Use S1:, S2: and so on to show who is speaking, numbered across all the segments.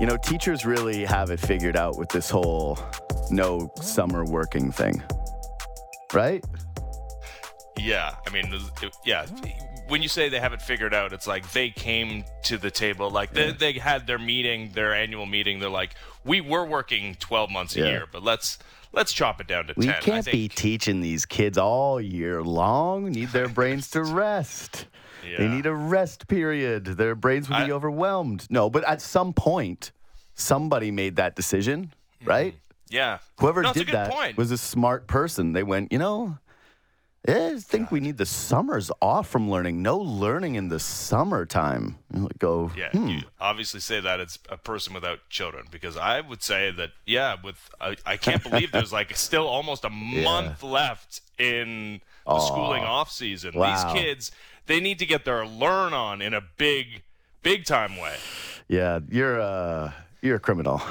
S1: You know, teachers really have it figured out with this whole no summer working thing, right?
S2: Yeah, I mean, it- yeah. When you say they have it figured out, it's like they came to the table, like they, they had their meeting, their annual meeting. They're like, we were working twelve months a
S1: Yeah.
S2: year, but let's let's chop it down to
S1: We
S2: ten. I
S1: can't be teaching these kids all year long. Need their brains to rest. They need a rest period. Their brains would be
S2: I-
S1: overwhelmed. No, but at some point, somebody made that decision, right?
S2: yeah.
S1: Whoever
S2: no,
S1: did that
S2: point.
S1: was a smart person. They went, you know, I think we need the summers off from learning. No learning in the summertime. Go,
S2: Yeah,
S1: hmm.
S2: you obviously say that it's a person without children because I would say that yeah, with I, I can't believe there's like still almost a month left in the schooling off season.
S1: Wow.
S2: These kids they need to get their learn on in a big big time way.
S1: Yeah, you're uh, you're a criminal.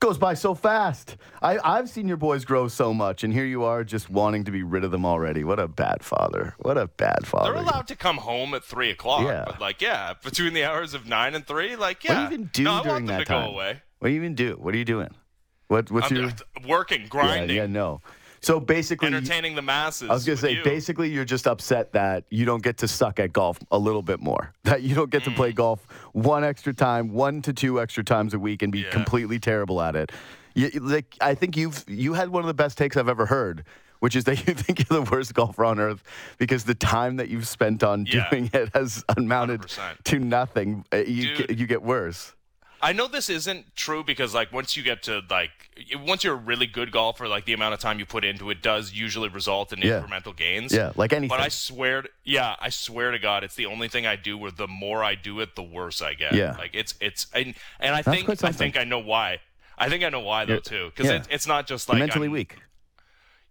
S1: Goes by so fast. I, I've seen your boys grow so much, and here you are just wanting to be rid of them already. What a bad father. What a bad father.
S2: They're allowed to come home at three o'clock,
S1: Yeah.
S2: but like yeah, between the hours of nine and three, like yeah.
S1: What do you even do
S2: no,
S1: during that time? What do you even do? What are you doing? What what's
S2: I'm
S1: your
S2: working,
S1: yeah, yeah, no. So basically,
S2: entertaining the masses.
S1: I was gonna say,
S2: you.
S1: basically, you're just upset that you don't get to suck at golf a little bit more. That you don't get to
S2: Mm.
S1: play golf one extra time, one to two extra times a week, and be
S2: Yeah.
S1: completely terrible at it. You, like, I think you've you had one of the best takes I've ever heard, which is that you think you're the worst golfer on earth because the time that you've spent on
S2: Yeah.
S1: doing it has amounted
S2: 100%.
S1: to nothing. Uh, You
S2: Dude.
S1: you get worse.
S2: I know this isn't true because like once you get to like once you're a really good golfer, like the amount of time you put into it does usually result in
S1: Yeah.
S2: incremental gains.
S1: Yeah, like anything.
S2: But I swear, to, yeah, I swear to God, it's the only thing I do where the more I do it, the worse I get.
S1: Yeah.
S2: like it's it's and, and I
S1: That's
S2: think I think I know why. I think I know why though too, because
S1: yeah.
S2: it's it's not just
S1: You're
S2: like
S1: mentally
S2: I'm-
S1: weak.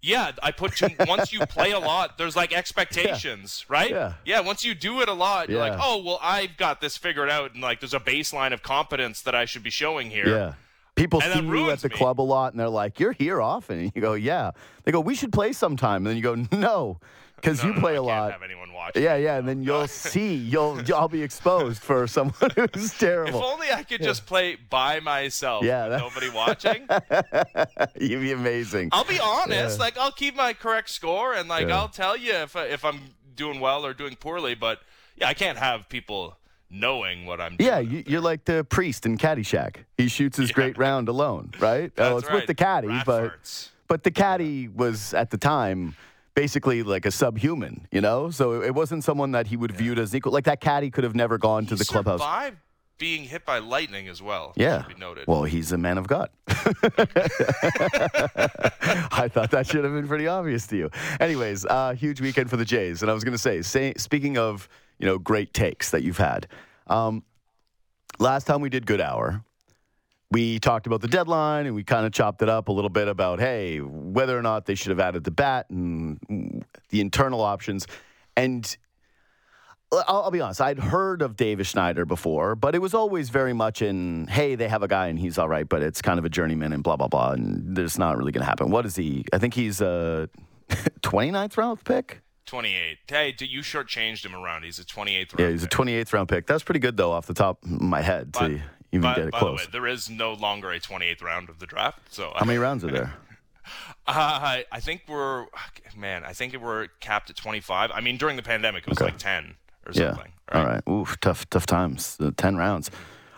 S2: Yeah, I put too, once you play a lot, there's like expectations, right?
S1: Yeah.
S2: Yeah, once you do it a lot, you're like, oh well, I've got this figured out, and like there's a baseline of competence that I should be showing here.
S1: Yeah. People
S2: And
S1: see you at the
S2: me.
S1: club a lot and they're like, You're here often. And you go, Yeah. They go, We should play sometime. And then you go, No, because
S2: No,
S1: you
S2: no,
S1: play
S2: I
S1: a
S2: can't
S1: lot.
S2: Have anyone watching?
S1: Yeah, yeah. And then you'll see, you'll, I'll be exposed for someone who's terrible.
S2: If only I could just play by myself.
S1: Yeah,
S2: with
S1: that-
S2: nobody watching.
S1: You'd be amazing.
S2: I'll be honest. Like I'll keep my correct score, and like
S1: Yeah.
S2: I'll tell you if I, if I'm doing well or doing poorly. But yeah, I can't have people knowing what I'm doing.
S1: Yeah, you, you're like the priest in Caddyshack. He shoots his great round alone, right? oh,
S2: That's
S1: it's
S2: right.
S1: with the caddy,
S2: Rat
S1: but
S2: farts.
S1: but the caddy was at the time basically like a subhuman, you know. So it wasn't someone that he would viewed as equal. Like that caddy could have never gone to the clubhouse.
S2: survived being hit by lightning as well.
S1: Yeah.
S2: be noted.
S1: Well, he's a man of God. I thought that should have been pretty obvious to you. Anyways, uh, huge weekend for the Jays, and I was going to say, say, speaking of you know great takes that you've had, um, last time we did Good Hour, we talked about the deadline and we kind of chopped it up a little bit about hey whether or not they should have added the bat and the internal options and uh, I'll, I'll be honest. I'd heard of Davis Schneider before, but it was always very much in, hey, they have a guy and he's all right, but it's kind of a journeyman and blah, blah, blah. And there's not really going to happen. What is he? I think he's a 29th round pick.
S2: 28. Hey, you shortchanged him around. He's a 28th round.
S1: Yeah, he's a 28th round pick. That's pretty good, though, off the top of my head
S2: But-
S1: even
S2: by,
S1: get it
S2: by
S1: close.
S2: the way, there is no longer a 28th round of the draft. So
S1: How many rounds are there?
S2: Uh, I think we're man. I think we're capped at 25. I mean, during the pandemic, it was like 10 or something.
S1: Yeah.
S2: something.
S1: All right. Oof, tough, tough times. Uh, Ten rounds.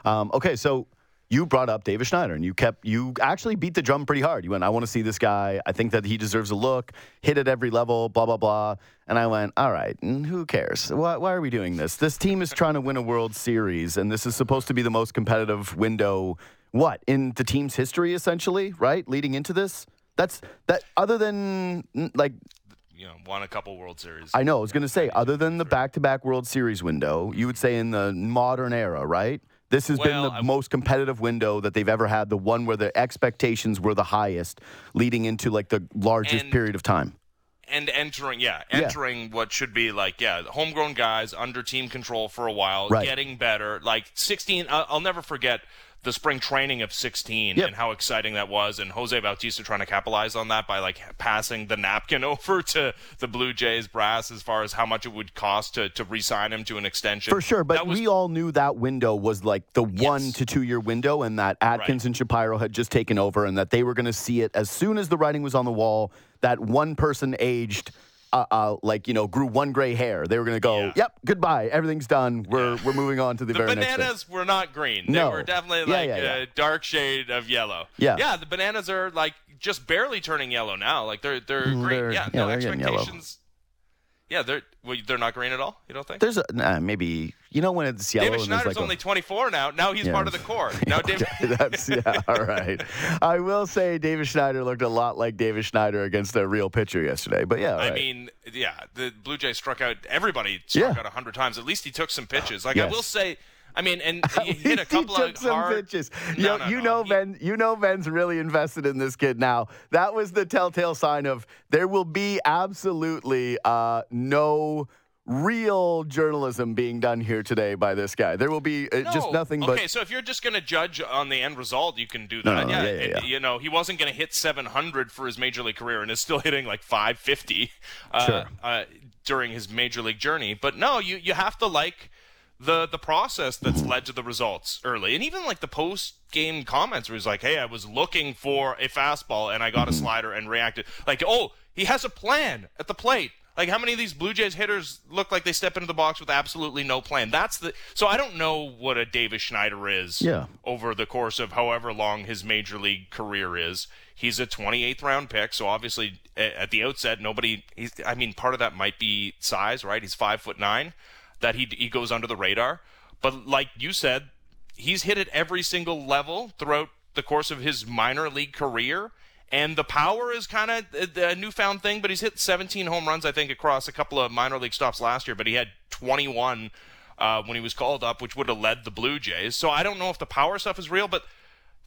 S1: Um, okay, so you brought up Davis Schneider, and you kept you actually beat the drum pretty hard. You went, I want to see this guy. I think that he deserves a look. Hit at every level. Blah blah blah. And I went, all right. Who cares? Why, why are we doing this? This team is trying to win a World Series, and this is supposed to be the most competitive window. What in the team's history, essentially, right? Leading into this. That's that. Other than like
S2: You know, won a couple World Series.
S1: I know. I was going to say, other than the back-to-back World Series window, you would say in the modern era, right? This has been the
S2: I-
S1: most competitive window that they've ever had. The one where the expectations were the highest, leading into like the largest
S2: And-
S1: period of time.
S2: and entering, yeah,
S1: Yeah.
S2: entering what should be like, yeah, homegrown guys under team control for a while,
S1: Right.
S2: getting better. Like 16, I'll, I'll never forget the spring training of 16
S1: Yep.
S2: and how exciting that was, and Jose Bautista trying to capitalize on that by like passing the napkin over to the Blue Jays brass as far as how much it would cost to to re-sign him to an extension.
S1: For sure, but
S2: was-
S1: we all knew that window was like the one to two year window, and that Atkins
S2: Right.
S1: and Shapiro had just taken over, and that they were going to see it as soon as the writing was on the wall. That one person aged, uh, uh, like you know, grew one gray hair. They were going to go,
S2: Yeah.
S1: "Yep, goodbye, everything's done. We're we're moving on to the,
S2: the
S1: very next thing."
S2: bananas were not green. They
S1: No.
S2: were definitely like
S1: yeah,
S2: a dark shade of yellow.
S1: Yeah.
S2: yeah. The bananas are like just barely turning yellow now. Like they're they're green.
S1: They're-
S2: yeah, no
S1: they're getting yellow.
S2: expectations. Yeah, they're well, they're not green at all. You don't think?
S1: There's a nah, maybe you know when it's yellow Davis
S2: Schneider's
S1: like a-
S2: only 24 now. Now he's
S1: Yeah.
S2: part of the core. Now David.
S1: That's yeah, all right. I will say Davis Schneider looked a lot like Davis Schneider against a real pitcher yesterday, but yeah, all
S2: I mean, yeah, the Blue Jays struck out everybody struck
S1: Yeah.
S2: out a hundred times. At least he took some pitches. Like I will say, I mean, and he hit a
S1: least he
S2: couple
S1: took
S2: of
S1: some
S2: hard
S1: pitches. You
S2: No,
S1: know,
S2: no,
S1: you
S2: no.
S1: know Ben. You know Ben's really invested in this kid now. That was the telltale sign of there will be absolutely uh, no real journalism being done here today by this guy. There will be uh, just nothing but
S2: Okay, so if you're just going to judge on the end result, you can do
S1: No,
S2: that.
S1: no,
S2: yeah,
S1: yeah, yeah, yeah.
S2: you know, he wasn't going to hit 700 for his major league career, and is still hitting like 550 uh,
S1: Sure.
S2: uh, during his major league journey. But no, you you have to like the the process that's led to the results early, and even like the post game comments where he's like, "Hey, I was looking for a fastball and I got a
S1: Mm-hmm.
S2: slider and reacted." Like, oh, he has a plan at the plate. Like how many of these Blue Jays hitters look like they step into the box with absolutely no plan? That's the so I don't know what a Davis Schneider is
S1: Yeah.
S2: over the course of however long his major league career is. He's a 28th round pick, so obviously at the outset nobody. He's, I mean, part of that might be size, right? He's five foot nine, that he he goes under the radar. But like you said, he's hit at every single level throughout the course of his minor league career. And the power is kind of a newfound thing, but he's hit 17 home runs, I think, across a couple of minor league stops last year. But he had 21 uh, when he was called up, which would have led the Blue Jays. So I don't know if the power stuff is real, but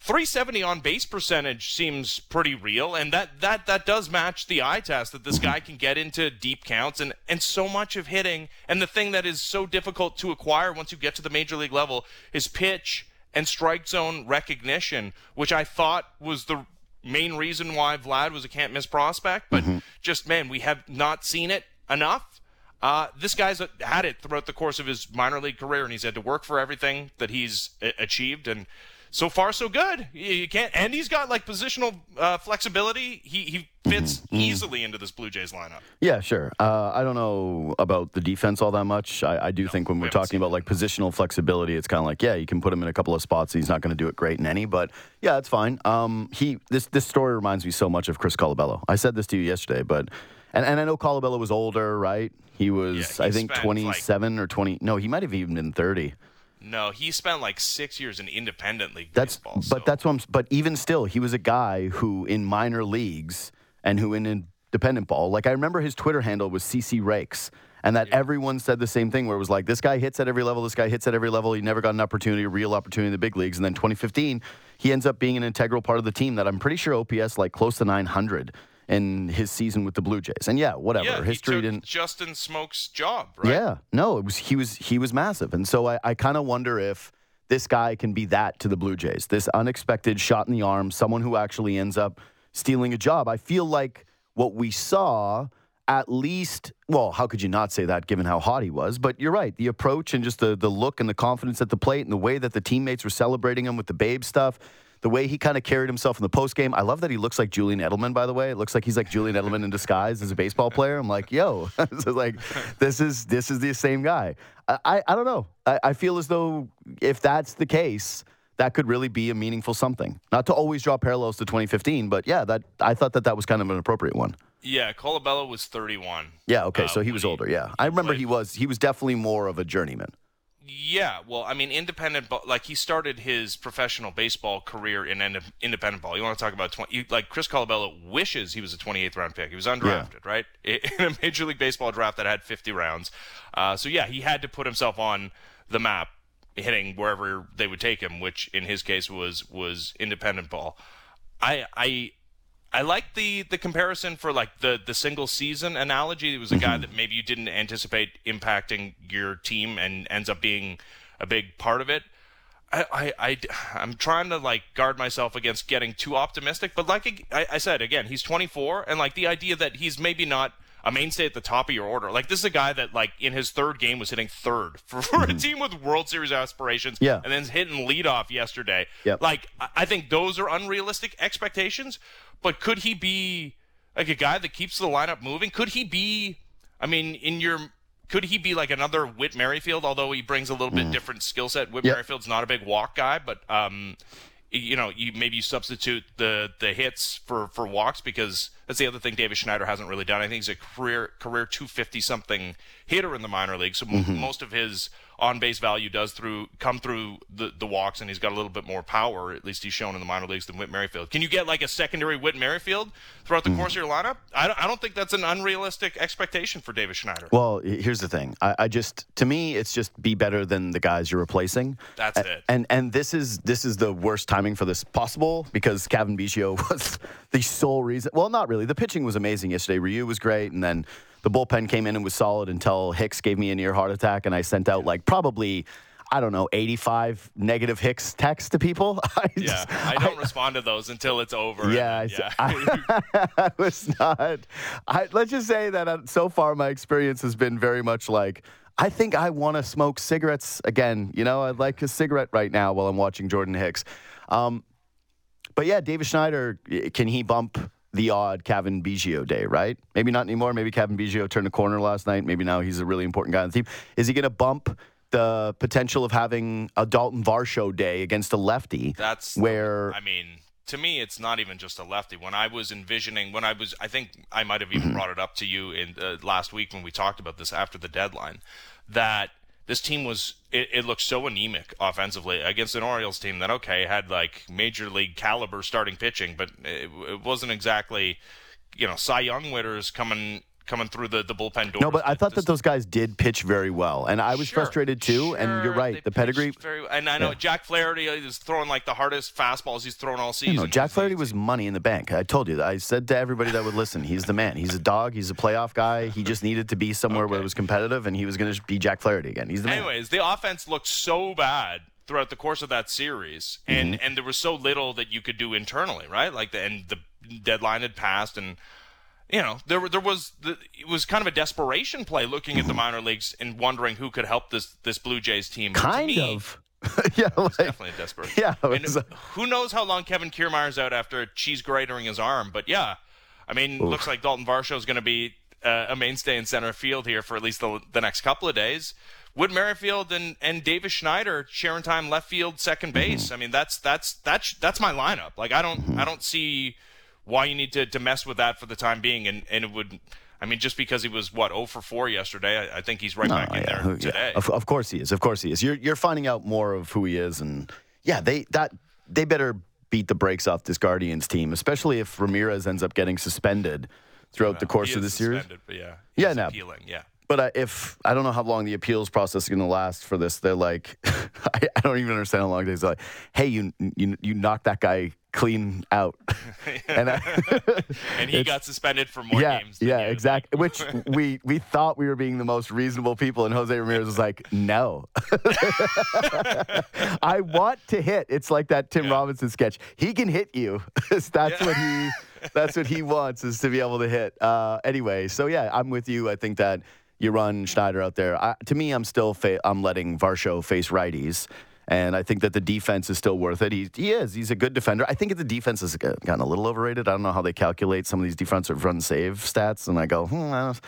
S2: 370 on base percentage seems pretty real, and that that that does match the eye test that this guy can get into deep counts and and so much of hitting. And the thing that is so difficult to acquire once you get to the major league level is pitch and strike zone recognition, which I thought was the main reason why Vlad was a can't miss prospect. But just man, we have not seen it enough. Uh, this guy's had it throughout the course of his minor league career, and he's had to work for everything that he's achieved. And so far, so good. You can't, and he's got like positional uh, flexibility. He he fits easily into this Blue Jays lineup.
S1: Yeah, sure. Uh, I don't know about the defense all that much. I, I do think when
S2: we
S1: we're talking about like positional flexibility, it's kind of like yeah, you can put him in a couple of spots. He's not going to do it great in any, but yeah, it's fine. Um, he this this story reminds me so much of Chris Colabello. I said this to you yesterday, but and, and I know Colabello was older, right? He was
S2: Yeah, he
S1: I think 27
S2: like-
S1: or twenty. No, he might have even been thirty.
S2: No, he spent like six years in independent league
S1: That's
S2: baseball.
S1: but
S2: so-
S1: that's what I'm. But even still, he was a guy who in minor leagues and who in independent ball. Like I remember his Twitter handle was CC Rakes, and that everyone said the same thing. Where it was like, this guy hits at every level. This guy hits at every level. He never got an opportunity, a real opportunity in the big leagues. And then 2015, he ends up being an integral part of the team. That I'm pretty sure OPS like close to 900 in his season with the Blue Jays. And yeah, whatever.
S2: yeah,
S1: History didn't.
S2: Justin Smoak's job, right?
S1: Yeah, no, it was he was he was massive, and so I, I kind of wonder if this guy can be that to the Blue Jays. This unexpected shot in the arm, someone who actually ends up stealing a job. I feel like what we saw. At least, well, how could you not say that given how hot he was? But you're right. The approach and just the, the look and the confidence at the plate and the way that the teammates were celebrating him with the babe stuff, the way he kind of carried himself in the post game. I love that he looks like Julian Edelman, by the way. It looks like he's like Julian Edelman in disguise as a baseball player. I'm like, yo, so like this is this is the same guy. I I, I don't know. I, I feel as though if that's the case, that could really be a meaningful something. Not to always draw parallels to 2015, but yeah, that I thought that that was kind of an appropriate one.
S2: Yeah, Colabello was 31.
S1: Yeah. Okay.
S2: Uh,
S1: so he was
S2: he-
S1: older. Yeah. I remember
S2: played-
S1: he was he was definitely more of a journeyman.
S2: Yeah, well, I mean, independent ball. Like he started his professional baseball career in ind- independent ball. You want to talk about 20? Like Chris Colabello wishes he was a 28th round pick. He was undrafted, right? In a Major League Baseball draft that had 50 rounds. Uh, so yeah, he had to put himself on the map, hitting wherever they would take him, which in his case was was independent ball. I I I like the the comparison for like the the single season analogy. It was a guy mm-hmm. that maybe you didn't anticipate impacting your team and ends up being a big part of it. I, I, I, I'm trying to like guard myself against getting too optimistic, but like I, I said again, he's 24, and like the idea that he's maybe not a mainstay at the top of your order. Like this is a guy that like in his third game was hitting third for, for a team with World Series aspirations.
S1: Yeah.
S2: And then hitting leadoff yesterday.
S1: Yep.
S2: Like I- think those are unrealistic expectations. But could he be like a guy that keeps the lineup moving? Could he be I mean, in your could he be like another Whit Merrifield, although he brings a little bit different skill set? Whit
S1: Yep.
S2: Merrifield's not a big walk guy, but um you know, you maybe you substitute the the hits for for walks because that's the other thing Davis Schneider hasn't really done. I think he's a career career 250 something hitter in the minor league, so m- mm-hmm. most of his on base value does through come through the the walks, and he's got a little bit more power. At least he's shown in the minor leagues than Whit Merrifield. Can you get like a secondary Whit Merrifield throughout the hmm. course of your lineup? I don't, I don't think that's an unrealistic expectation for Davis Schneider.
S1: Well, here's the thing. I, I just, to me, it's just be better than the guys you're replacing.
S2: That's
S1: A-
S2: it.
S1: And and this is this is the worst timing for this possible because Cavan Biggio was the sole reason. Well, not really. The pitching was amazing yesterday. Ryu was great, and then the bullpen came in and was solid until Hicks gave me a near heart attack, and I sent out like probably. I don't know, 85 negative Hicks texts to people. I
S2: yeah,
S1: just-
S2: I don't respond to those until it's over.
S1: Yeah,
S2: yeah.
S1: I was not. I, let's just say that uh, so far my experience has been very much like I think I want to smoke cigarettes again. You know, I'd like a cigarette right now while I'm watching Jordan Hicks. Um, but yeah, Davis Schneider, can he bump the odd Cavan Biggio day, right? Maybe not anymore. Maybe Cavan Biggio turned a corner last night. Maybe now he's a really important guy on the team. Is he going to bump the potential of having a Dalton Varsho day against a lefty?
S2: That's
S1: where
S2: I mean, to me, it's not even just a lefty. When I was envisioning, when I was, I think I might have even
S1: Mm-hmm.
S2: brought it up to you in uh, last week when we talked about this after the deadline, that this team was it, it looked so anemic offensively against an Orioles team that okay had like major league caliber starting pitching, but it, it wasn't exactly you know Cy Young winners coming coming through the, the bullpen door.
S1: No, but I thought that those guys did pitch very well, and I was
S2: Sure,
S1: frustrated too. and you're right, the pedigree.
S2: Very, and I know
S1: Yeah.
S2: Jack Flaherty is throwing like the hardest fastballs he's thrown all season.
S1: You know, Jack Flaherty was money in the bank. I told you that. I said to everybody that would listen, he's the man. He's a dog. He's a playoff guy. He just needed to be somewhere where it was competitive, and he was going to be Jack Flaherty again. He's the man.
S2: Anyways, the offense looked so bad throughout the course of that series, and
S1: Mm-hmm.
S2: and there was so little that you could do internally, right? Like the and the deadline had passed, and you know there there was the, it was kind of a desperation play looking
S1: Mm-hmm.
S2: at the minor leagues and wondering who could help this this Blue Jays team.
S1: Kind
S2: me,
S1: of. yeah, like,
S2: Definitely a desperate.
S1: Yeah,
S2: And
S1: was a-
S2: who knows how long Kevin Kiermaier's out after cheese gratering his arm? But yeah, I mean, looks like Dalton Varsho is going to be uh, a mainstay in center field here for at least the, the next couple of days. Whit Merrifield and, and Davis Schneider sharing time left field, second base. I mean, that's that's that's that's my lineup. Like, I don't I don't see why you need to, to mess with that for the time being. And, and it would, I mean, just because he was what 0 for 4 yesterday, I, I think he's right
S1: No,
S2: back in
S1: yeah,
S2: there
S1: who- yeah.
S2: today.
S1: Of, of course he is. Of course he is. You're you're finding out more of who he is, and yeah, they that they better beat the brakes off this Guardians team, especially if Ramirez ends up getting suspended throughout the course of the series.
S2: suspended, But yeah,
S1: Yeah, no.
S2: appealing. Yeah.
S1: But uh, if I don't know how long the appeals process is going to last for this, they're like, I, I don't even understand how long it is. Like, hey, you you you knocked that guy clean out, and I,
S2: and he got suspended for more
S1: yeah,
S2: games.
S1: yeah, exactly. Which we we thought we were being the most reasonable people, and Jose Ramirez was like, "No, I want to hit." It's like that Tim
S2: Yeah.
S1: Robinson sketch. He can hit you. that's
S2: Yeah.
S1: what he. That's what he wants is to be able to hit. Uh, anyway, so yeah, I'm with you. I think that you run Schneider out there. I, to me, I'm still fa- I'm letting Varsho face righties. And I think that the defense is still worth it. He, he is. He's a good defender. I think that the defense has gotten a little overrated. I don't know how they calculate some of these defensive run save stats. And I go, hmm, I don't,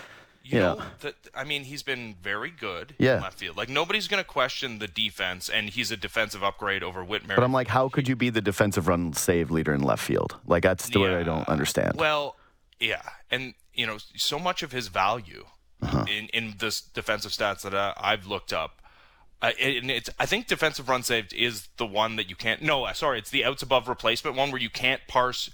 S2: You
S1: Yeah.
S2: know, that, I mean, he's been very good
S1: Yeah.
S2: in left field. Like nobody's going to question the defense, and he's a defensive upgrade over Whitmer.
S1: But I'm like, how could you be the defensive run save leader in left field? Like that's the way I don't understand.
S2: Well, yeah, and you know, so much of his value
S1: Uh-huh.
S2: in in this defensive stats that uh, I've looked up. Uh, and it's, I think defensive run saved is the one that you can't. No, sorry, it's the outs above replacement one where you can't parse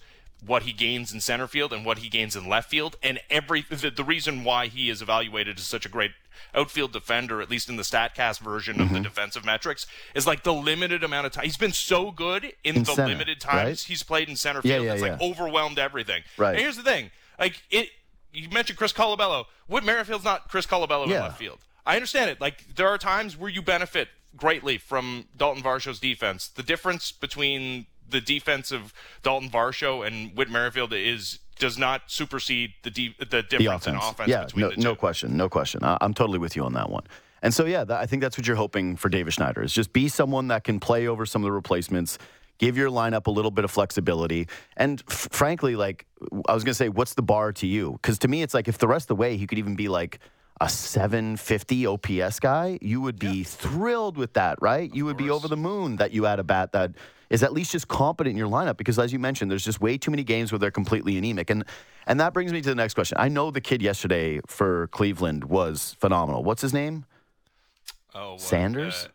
S2: what he gains in center field and what he gains in left field. And every the, the reason why he is evaluated as such a great outfield defender, at least in the Statcast version of
S1: Mm-hmm.
S2: the defensive metrics, is like the limited amount of time he's been so good in,
S1: In
S2: the
S1: center,
S2: limited times
S1: right?
S2: he's played in center field.
S1: yeah,
S2: it's like
S1: yeah.
S2: overwhelmed everything.
S1: Right.
S2: And here's the thing: like it, you mentioned Chris Colabello. Whit Merrifield's not Chris Colabello in left field. I understand it. Like there are times where you benefit greatly from Dalton Varsho's defense. The difference between the defense of Dalton Varsho and Whit Merrifield is does not supersede the de- the difference
S1: the offense.
S2: in offense
S1: yeah,
S2: between
S1: no,
S2: the two.
S1: no question, no question. I, I'm totally with you on that one. And so, yeah, that, I think that's what you're hoping for Davis Schneider is just be someone that can play over some of the replacements, give your lineup a little bit of flexibility, and f- frankly, like I was gonna say, what's the bar to you? Because to me, it's like if the rest of the way he could even be like a 750 OPS guy, you would be thrilled with that, right? you would be over the moon that you had a bat that is at least just competent in your lineup because as you mentioned, there's just way too many games where they're completely anemic. And and that brings me to the next question. I know the kid yesterday for Cleveland was phenomenal. What's his name?
S2: Oh, what,
S1: Sanders?
S2: Uh,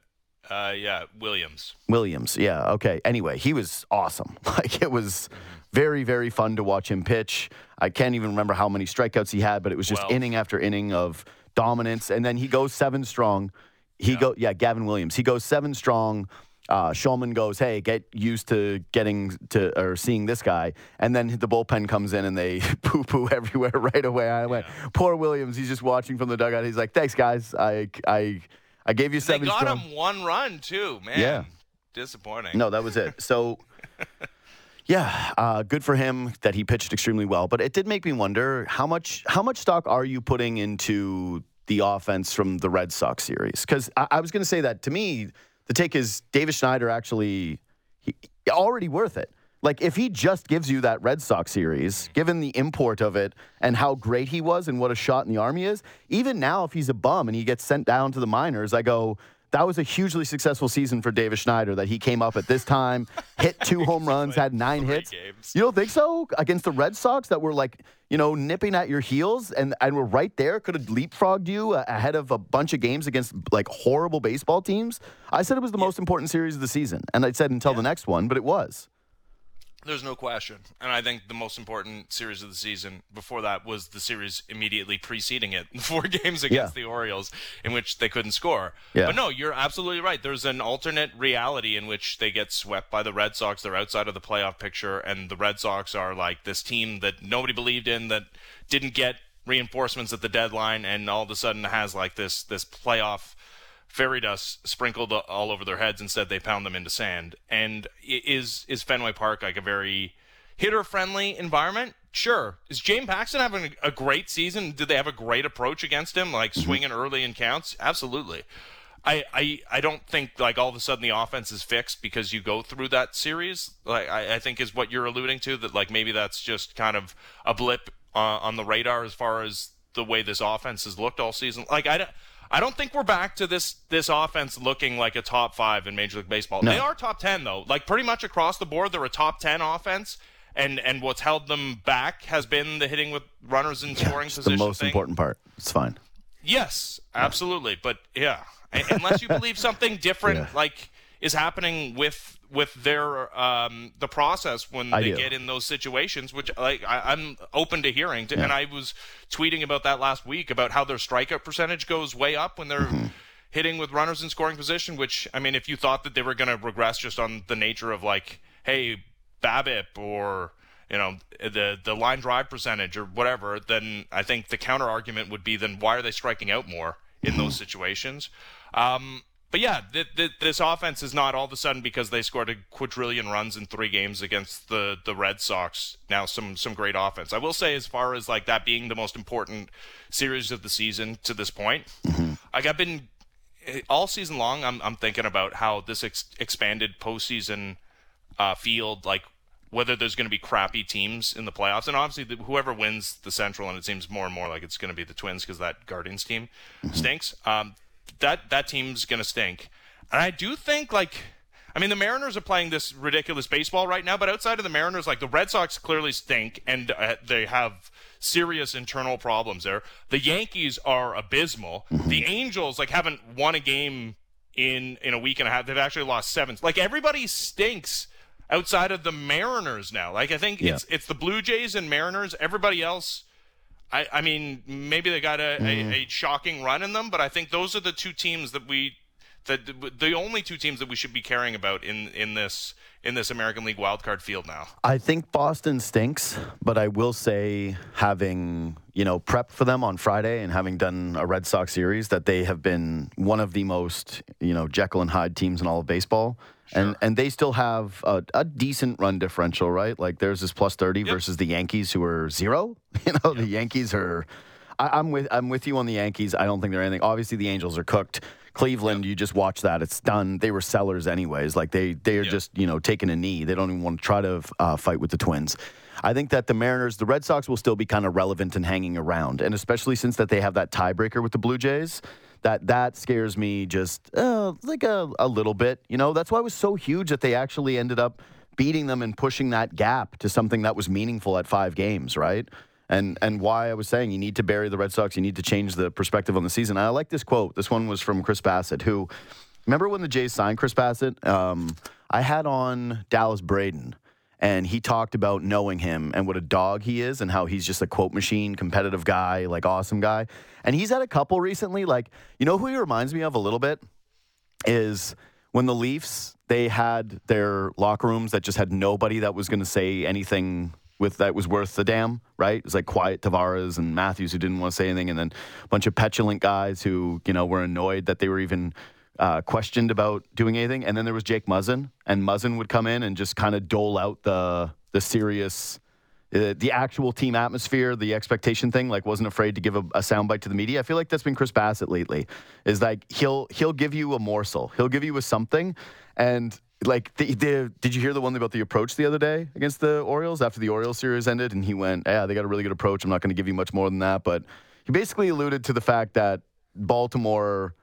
S2: uh, yeah, Williams.
S1: Williams. Yeah. Okay. Anyway, he was awesome. Like it was very, very fun to watch him pitch. I can't even remember how many strikeouts he had, but it was just
S2: Twelve.
S1: inning after inning of dominance. And then he goes seven strong. He go yeah, Gavin Williams. He goes seven strong. Uh, Shulman goes, hey, get used to getting to or seeing this guy, and then the bullpen comes in and they poo poo everywhere right away. I went, poor Williams. He's just watching from the dugout. He's like, thanks guys. I I I gave you seven.
S2: They got
S1: strong.
S2: him one run too, man.
S1: Yeah.
S2: Disappointing.
S1: No, that was it. So, yeah, uh, good for him that he pitched extremely well. But it did make me wonder how much how much stock are you putting into the offense from the Red Sox series? Because I, I was going to say that to me, the take is Davis Schneider actually he, already worth it. Like if he just gives you that Red Sox series, given the import of it and how great he was and what a shot in the army is, even now if he's a bum and he gets sent down to the minors, I go, that was a hugely successful season for Davis Schneider that he came up at this time, hit two home runs, had nine hits.
S2: games.
S1: You don't think so? Against the Red Sox that were like, you know, nipping at your heels and, and were right there, could have leapfrogged you uh, ahead of a bunch of games against like horrible baseball teams. I said it was the most important series of the season. And I said until the next one, but it was.
S2: There's no question. And I think the most important series of the season before that was the series immediately preceding it, the four games against
S1: Yeah.
S2: the Orioles in which they couldn't score.
S1: Yeah.
S2: But no, you're absolutely right. There's an alternate reality in which they get swept by the Red Sox. They're outside of the playoff picture, and the Red Sox are like this team that nobody believed in that didn't get reinforcements at the deadline and all of a sudden has like this this playoff fairy dust sprinkled all over their heads. Instead, they pound them into sand. And is is Fenway Park like a very hitter friendly environment? Sure. Is James Paxton having a, great season? Did they have a great approach against him, like swinging early in counts? Absolutely. I, I, I don't think like all of a sudden the offense is fixed because you go through that series. Like I, I think is what you're alluding to that like maybe that's just kind of a blip uh, on the radar as far as the way this offense has looked all season. Like I don't. I don't think we're back to this this offense looking like a top five in Major League Baseball. They are top ten though, like pretty much across the board. They're a top ten offense, and and what's held them back has been the hitting with runners in scoring
S1: It's the most
S2: thing.
S1: important part. It's fine.
S2: Yes, absolutely. But yeah, unless you believe something different,
S1: Yeah.
S2: like is happening with with their um the process when
S1: I
S2: they
S1: do.
S2: get in those situations, which like I, I'm open to hearing. To, And I was tweeting about that last week about how their strikeout percentage goes way up when they're.
S1: Mm-hmm.
S2: Hitting with runners in scoring position, which I mean, if you thought that they were going to regress just on the nature of like, hey, BABIP or you know the the line drive percentage or whatever, then I think the counter argument would be then why are they striking out more in those situations? Um, but yeah, th- th- this offense is not all of a sudden because they scored a quadrillion runs in three games against the the Red Sox. Now some some great offense. I will say, as far as like that being the most important series of the season to this point, like I've been all season long. I'm I'm thinking about how this ex- expanded postseason uh, field, like whether there's going to be crappy teams in the playoffs, and obviously the, whoever wins the Central, and it seems more and more like it's going to be the Twins because that Guardians team stinks. Um, that that team's going to stink, and I do think like. I mean, the Mariners are playing this ridiculous baseball right now, but outside of the Mariners, like the Red Sox clearly stink and uh, they have serious internal problems there. The Yankees are abysmal. The Angels like haven't won a game in in a week and a half. They've actually lost seven. Like everybody stinks outside of the Mariners now. Like I think it's it's the Blue Jays and Mariners. Everybody else I, I mean, maybe they got a, a, mm-hmm. a shocking run in them, but I think those are the two teams that we that the only two teams that we should be caring about in in this in this American League wildcard field now.
S1: I think Boston stinks, but I will say, having you know prepped for them on Friday and having done a Red Sox series, that they have been one of the most you know Jekyll and Hyde teams in all of baseball. Sure. And and they still have a, a, decent run differential, right? Like there's this plus thirty yep. versus the Yankees, who are zero. You know, yep. the Yankees are. I, I'm with I'm with you on the Yankees. I don't think they're anything. Obviously, the Angels are cooked. Cleveland, yep. you just watch that; it's done. They were sellers anyways. Like they they are yep. just you know taking a knee. They don't even want to try to uh, fight with the Twins. I think that the Mariners, the Red Sox, will still be kind of relevant and hanging around, and especially since that they have that tiebreaker with the Blue Jays. That that scares me just uh, like a, a little bit. You know, that's why it was so huge that they actually ended up beating them and pushing that gap to something that was meaningful at five games, right? and and why I was saying you need to bury the Red Sox, you need to change the perspective on the season. I like this quote. This one was from Chris Bassitt, who remember when the Jays signed Chris Bassitt? Um, I had on Dallas Braden. And he talked about knowing him and what a dog he is, and how he's just a quote machine, competitive guy, like awesome guy. And he's had a couple recently. Like, you know who he reminds me of a little bit? Is when the Leafs, they had their locker rooms that just had nobody that was going to say anything with that was worth the damn, right? It was like quiet Tavares and Matthews who didn't want to say anything, and then a bunch of petulant guys who you know were annoyed that they were even uh, questioned about doing anything. And then there was Jake Muzzin, and Muzzin would come in and just kind of dole out the the serious. Uh, the actual team atmosphere, the expectation thing, like wasn't afraid to give a, a soundbite to the media. I feel like that's been Chris Bassitt lately. Is like he'll he'll give you a morsel, he'll give you a something, and like the, the, did you hear the one about the approach the other day against the Orioles after the Orioles series ended and he went yeah they got a really good approach I'm not going to give you much more than that but he basically alluded to the fact that Baltimore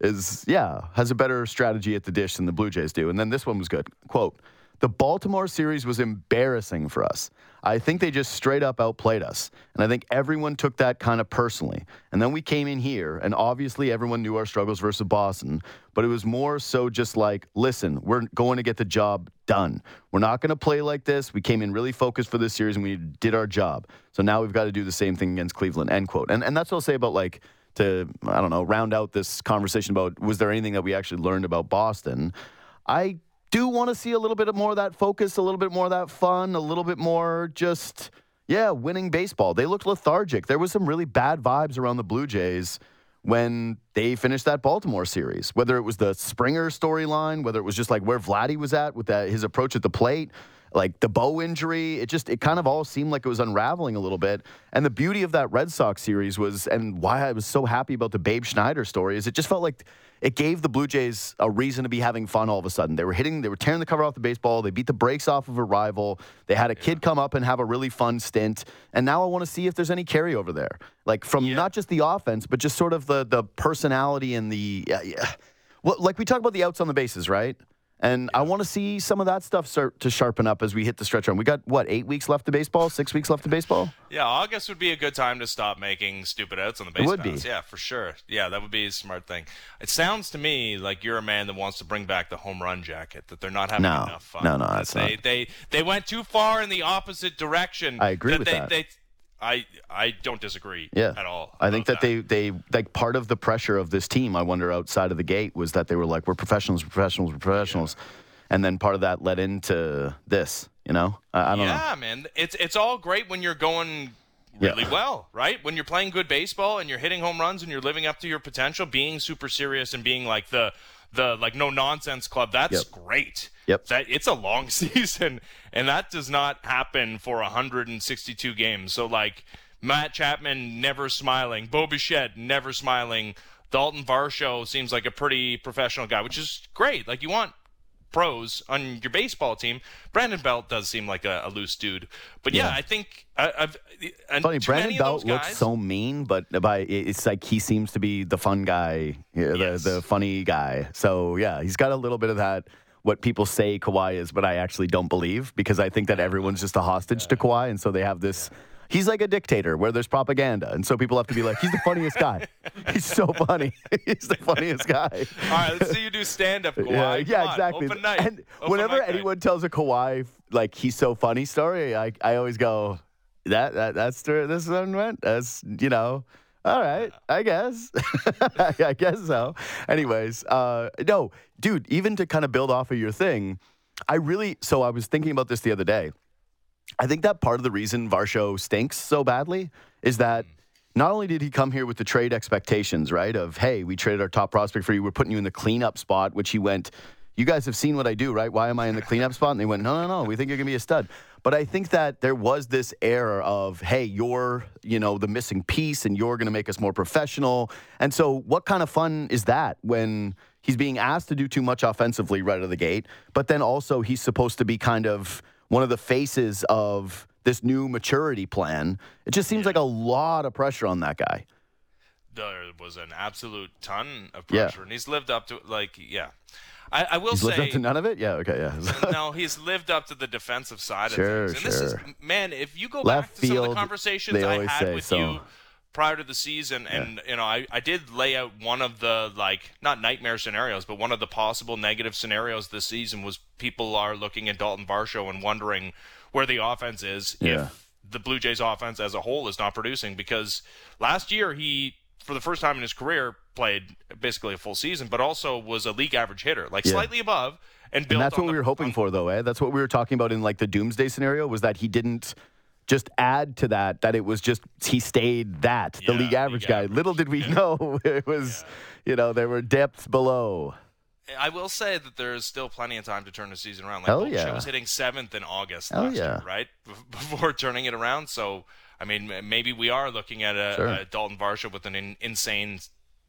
S1: is yeah has a better strategy at the dish than the Blue Jays do and then this one was good quote the Baltimore series was embarrassing for us. I think they just straight up outplayed us. And I think everyone took that kind of personally. And then we came in here, and obviously everyone knew our struggles versus Boston, but it was more so just like, listen, we're going to get the job done. We're not going to play like this. We came in really focused for this series and we did our job. So now we've got to do the same thing against Cleveland, end quote. And, and that's what I'll say about like, to, I don't know, round out this conversation about was there anything that we actually learned about Boston? I do want to see a little bit more of that focus, a little bit more of that fun, a little bit more just, yeah, winning baseball. They looked lethargic. There was some really bad vibes around the Blue Jays when they finished that Baltimore series. Whether it was the Springer storyline, whether it was just like where Vladdy was at with that, his approach at the plate, like the bow injury, it just it kind of all seemed like it was unraveling a little bit. And the beauty of that Red Sox series was, and why I was so happy about the Babe Schneider story is it just felt like it gave the Blue Jays a reason to be having fun all of a sudden. They were hitting, they were tearing the cover off the baseball. They beat the brakes off of a rival. They had a kid come up and have a really fun stint. And now I want to see if there's any carryover there, like from yeah. not just the offense, but just sort of the the personality and the. Uh, yeah. Well, like we talk about the outs on the bases, right? And I want to see some of that stuff start to sharpen up as we hit the stretch run. We got what eight weeks left to baseball, six weeks left to baseball.
S2: Yeah, August would be a good time to stop making stupid outs on the base. It would be. Yeah, for sure. Yeah, that would be a smart thing. It sounds to me like you're a man that wants to bring back the home run jacket. That they're not having
S1: no,
S2: enough fun.
S1: No, no, that's
S2: they,
S1: not.
S2: They they went too far in the opposite direction.
S1: I agree
S2: that
S1: with
S2: they,
S1: that.
S2: They, I I don't disagree
S1: yeah.
S2: at all.
S1: I think that,
S2: that,
S1: they they like part of the pressure of this team. I wonder outside of the gate was that they were like, we're professionals, professionals, we're professionals. Yeah and then part of that led into this. You know, I, I don't
S2: yeah,
S1: know.
S2: Yeah, man, it's it's all great when you're going really
S1: Yeah.
S2: well, right? When you're playing good baseball and you're hitting home runs and you're living up to your potential, being super serious and being like the the like no nonsense club. That's
S1: Yep.
S2: great.
S1: Yep.
S2: That it's a long season, and that does not happen for 162 games. So like Matt Chapman never smiling, Bo Bichette never smiling. Dalton Varsho seems like a pretty professional guy, which is great. Like you want pros on your baseball team. Brandon Belt does seem like a, a loose dude, but yeah,
S1: Yeah.
S2: I think I, I've
S1: Funny, Brandon Belt
S2: those
S1: looks so mean, but by it's like he seems to be the fun guy, yeah,
S2: Yes.
S1: the the funny guy. So yeah, he's got a little bit of that. What people say Kawhi is, but I actually don't believe because I think that everyone's just a hostage to Kawhi, and so they have this. He's like a dictator where there's propaganda, and so people have to be like, he's the funniest guy. He's so funny. he's the funniest guy.
S2: All right, let's see you do stand up, Kawhi.
S1: Yeah, yeah,
S2: on,
S1: exactly.
S2: Open night.
S1: And
S2: Open
S1: whenever
S2: night.
S1: anyone tells a Kawhi like he's so funny story, I I always go that that that's this one went. That's you know. All right, I guess. I guess so. Anyways, uh, no, dude. Even to kind of build off of your thing, I really. So I was thinking about this the other day. I think that part of the reason Varsho stinks so badly is that not only did he come here with the trade expectations, right? Of hey, we traded our top prospect for you. We're putting you in the cleanup spot, which he went. You guys have seen what I do, right? Why am I in the cleanup spot? And they went, no, no, no. We think you're gonna be a stud. But I think that there was this air of, hey, you're, you know, the missing piece and you're going to make us more professional. And so, what kind of fun is that when he's being asked to do too much offensively right out of the gate, but then also he's supposed to be kind of one of the faces of this new maturity plan? It just seems like a lot of pressure on that guy.
S2: There was an absolute ton of
S1: Yeah.
S2: pressure, and he's lived up to it. like yeah. I, I will
S1: He's
S2: say
S1: lived up to none of it? Yeah, okay, yeah.
S2: no, he's lived up to the defensive side
S1: Sure,
S2: of things. And this is
S1: sure.
S2: man, if you go
S1: Left
S2: back to some of the conversations I had with
S1: so-
S2: you prior to the season and you know, I, I did lay out one of the like not nightmare scenarios, but one of the possible negative scenarios this season was people are looking at Dalton Varsho and wondering where the offense is
S1: Yeah.
S2: if the Blue Jays offense as a whole is not producing because last year he for the first time in his career played basically a full season, but also was a league average hitter, like
S1: Yeah.
S2: slightly above and built
S1: And that's what
S2: the-
S1: we were hoping
S2: on-
S1: for, though, eh? That's what we were talking about in like the doomsday scenario was that he didn't just add to that, that it was just he stayed that, the
S2: Yeah,
S1: league average
S2: league
S1: guy.
S2: average.
S1: Little did we know it was, you know, there were depths below.
S2: I will say that there is still plenty of time to turn the season around. Like
S1: Hell yeah.
S2: was hitting seventh in August
S1: Hell
S2: last
S1: yeah.
S2: year, right? Before turning it around. So, I mean, maybe we are looking at a,
S1: Sure.
S2: a Dalton Varsho with an in, insane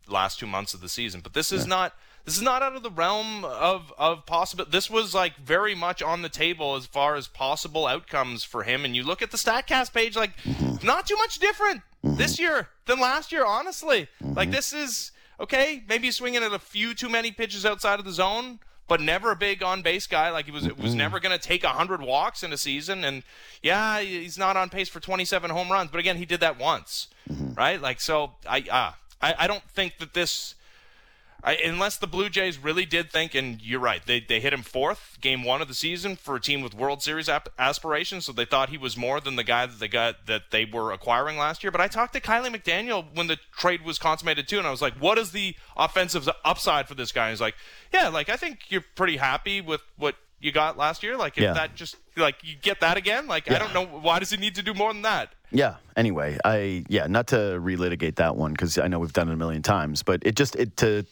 S2: last two months of the season. But this is not this is not out of the realm of of possible. This was like very much on the table as far as possible outcomes for him. And you look at the Statcast page, like
S1: Mm-hmm.
S2: not too much different this year than last year. Honestly,
S1: Mm-hmm.
S2: like this is okay. Maybe swinging at a few too many pitches outside of the zone. But never a big on base guy. Like he was, was never going to take hundred walks in a season. And yeah, he's not on pace for twenty seven home runs. But again, he did that once, right? Like so, I uh, I I don't think that this I, unless the Blue Jays really did think, and you're right, they, they hit him fourth, game one of the season for a team with World Series ap- aspirations, so they thought he was more than the guy that they got that they were acquiring last year. But I talked to Kiley McDaniel when the trade was consummated too, and I was like, "What is the offensive upside for this guy?" And he's like, "Yeah, like I think you're pretty happy with what you got last year. Like if
S1: Yeah.
S2: that just like you get that again, like I don't know why does he need to do more than that."
S1: Yeah. Anyway, I yeah, not to relitigate that one because I know we've done it a million times, but it just it to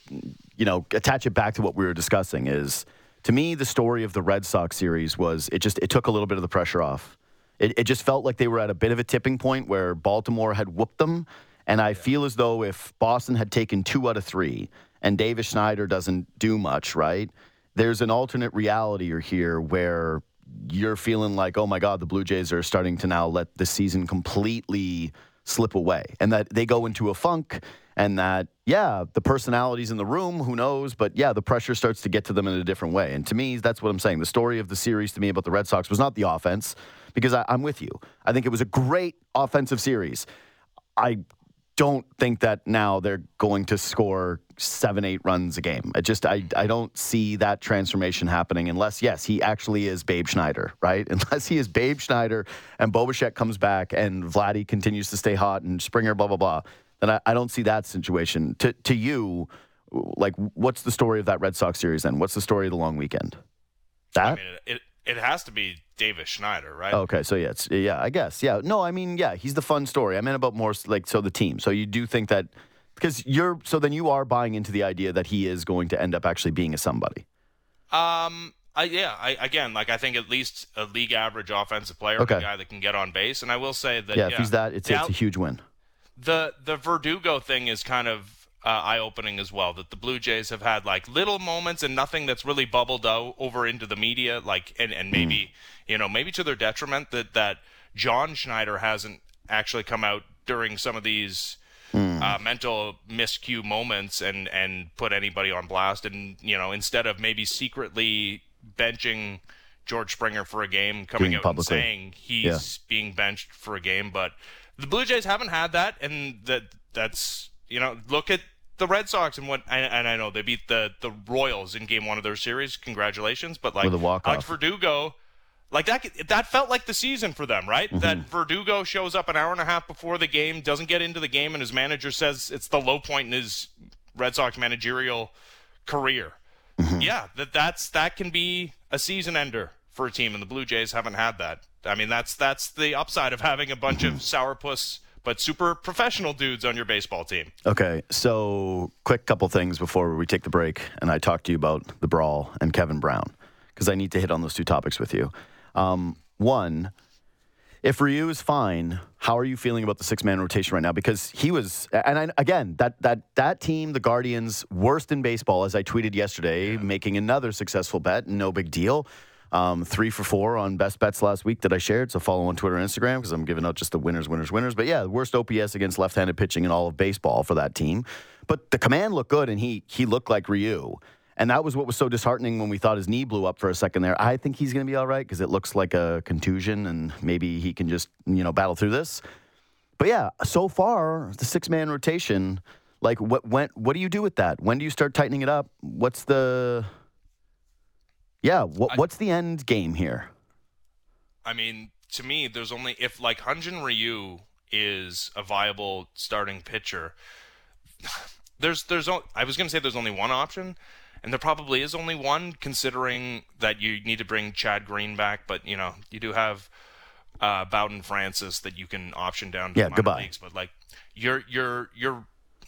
S1: you know attach it back to what we were discussing is to me the story of the Red Sox series was it just it took a little bit of the pressure off. It it just felt like they were at a bit of a tipping point where Baltimore had whooped them, and I feel as though if Boston had taken two out of three and Davis Schneider doesn't do much, right? There's an alternate reality here where you're feeling like, oh my God, the Blue Jays are starting to now let the season completely slip away and that they go into a funk and that, yeah, the personalities in the room, who knows, but yeah, the pressure starts to get to them in a different way. And to me, that's what I'm saying. The story of the series to me about the Red Sox was not the offense because I, I'm with you. I think it was a great offensive series. I don't think that now they're going to score seven, eight runs a game. I just I I don't see that transformation happening unless yes, he actually is Babe Schneider, right? Unless he is Babe Schneider and Bo Bichette comes back and Vladdy continues to stay hot and Springer, blah blah blah. Then I, I don't see that situation. To to you, like what's the story of that Red Sox series then? What's the story of the long weekend? That
S2: I mean, it, it has to be Davis Schneider, right?
S1: Okay, so yeah, it's, yeah, I guess, yeah. No, I mean, yeah, he's the fun story. I meant about more like so the team. So you do think that because you're so then you are buying into the idea that he is going to end up actually being a somebody.
S2: Um, I yeah, I again like I think at least a league average offensive player,
S1: Okay.
S2: a guy that can get on base, and I will say that
S1: Yeah,
S2: yeah,
S1: if he's that, it's,
S2: the,
S1: it's a huge win.
S2: the the Verdugo thing is kind of uh, eye opening as well. That the Blue Jays have had like little moments and nothing that's really bubbled out over into the media, like and and maybe you know maybe to their detriment that that John Schneider hasn't actually come out during some of these. Uh, mental miscue moments and and put anybody on blast and you know instead of maybe secretly benching George Springer for a game coming
S1: Doing
S2: out
S1: publicly.
S2: and saying he's being benched for a game but the Blue Jays haven't had that and that that's you know look at the Red Sox and what and, and I know they beat the the Royals in game 1 of their series congratulations but like
S1: With a walk-off.
S2: Alex Verdugo like that that felt like the season for them, right?
S1: Mm-hmm.
S2: That Verdugo shows up an hour and a half before the game, doesn't get into the game, and his manager says it's the low point in his Red Sox managerial career.
S1: Mm-hmm.
S2: Yeah, that that's that can be a season ender for a team, and the Blue Jays haven't had that. I mean, that's that's the upside of having a bunch
S1: Mm-hmm.
S2: of sourpuss but super professional dudes on your baseball team.
S1: Okay, so quick couple things before we take the break, and I talk to you about the brawl and Kevin Brown because I need to hit on those two topics with you. Um, one, if Ryu is fine, how are you feeling about the six man rotation right now? Because he was, and I, again, that that that team, the Guardians, worst in baseball, as I tweeted yesterday, making another successful bet, no big deal. Um, three for four on best bets last week that I shared. So follow on Twitter and Instagram because I'm giving out just the winners, winners, winners. But yeah, worst OPS against left-handed pitching in all of baseball for that team. But the command looked good, and he he looked like Ryu. And that was what was so disheartening when we thought his knee blew up for a second there. I think he's going to be all right because it looks like a contusion, and maybe he can just you know battle through this. But yeah, so far the six-man rotation, like what when what do you do with that? When do you start tightening it up? What's the yeah? What, what's the end game here?
S2: I mean, to me, there's only if like Hyun Jin Ryu is a viable starting pitcher. There's there's o- I was going to say there's only one option, and there probably is only one, considering that you need to bring Chad Green back. But you know, you do have uh, Bowden Francis that you can option down to
S1: Yeah,
S2: minor
S1: goodbye.
S2: leagues. But like, you're you're you're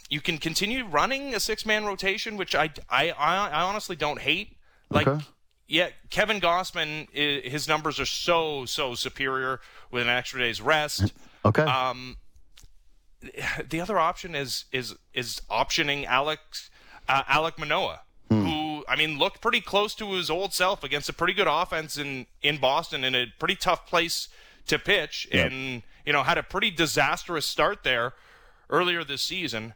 S2: you can continue running a six man rotation, which I, I I I honestly don't hate. Like
S1: Okay.
S2: Yeah, Kevin Gausman, his numbers are so so superior with an extra day's rest.
S1: Okay,
S2: Um, the other option is is is optioning Alex uh, Alek Manoah, who I mean looked pretty close to his old self against a pretty good offense in in Boston in a pretty tough place to pitch,
S1: Yep.
S2: and you know had a pretty disastrous start there earlier this season.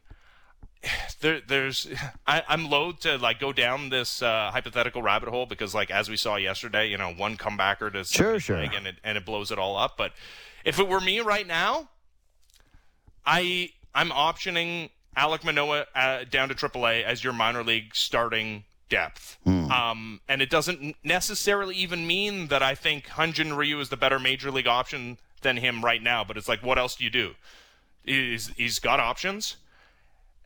S2: There, there's, I, I'm loath to like go down this uh, hypothetical rabbit hole because, like, as we saw yesterday, you know, one comebacker to
S1: Sure, sure.
S2: and it and it blows it all up. But if it were me right now, I I'm optioning Alek Manoah uh, down to AAA as your minor league starting depth. Um, and it doesn't necessarily even mean that I think Hyun Jin Ryu is the better major league option than him right now. But it's like, what else do you do? He's, he's got options,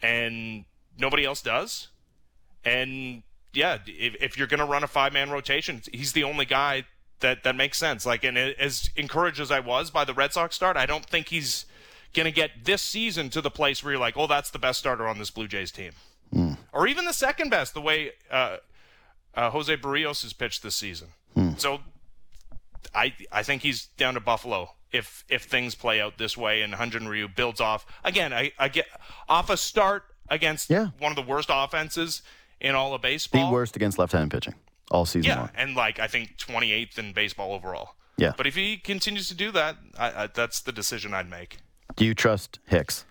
S2: and nobody else does. And yeah, if, if you're going to run a five man rotation, he's the only guy that, that makes sense. Like, and as encouraged as I was by the Red Sox start, I don't think he's going to get this season to the place where you're like, oh, that's the best starter on this Blue Jays team. Or even the second best, the way uh, uh, Jose Berrios has pitched this season. So I I think he's down to Buffalo if if things play out this way and Hyun Jin Ryu builds off again. I, I get off a start against
S1: Yeah.
S2: one of the worst offenses in all of baseball.
S1: the worst against left-handed pitching all season
S2: Yeah,
S1: long.
S2: and like I think 28th in baseball overall.
S1: Yeah.
S2: But if he continues to do that, I, I, that's the decision I'd make.
S1: Do you trust Hicks?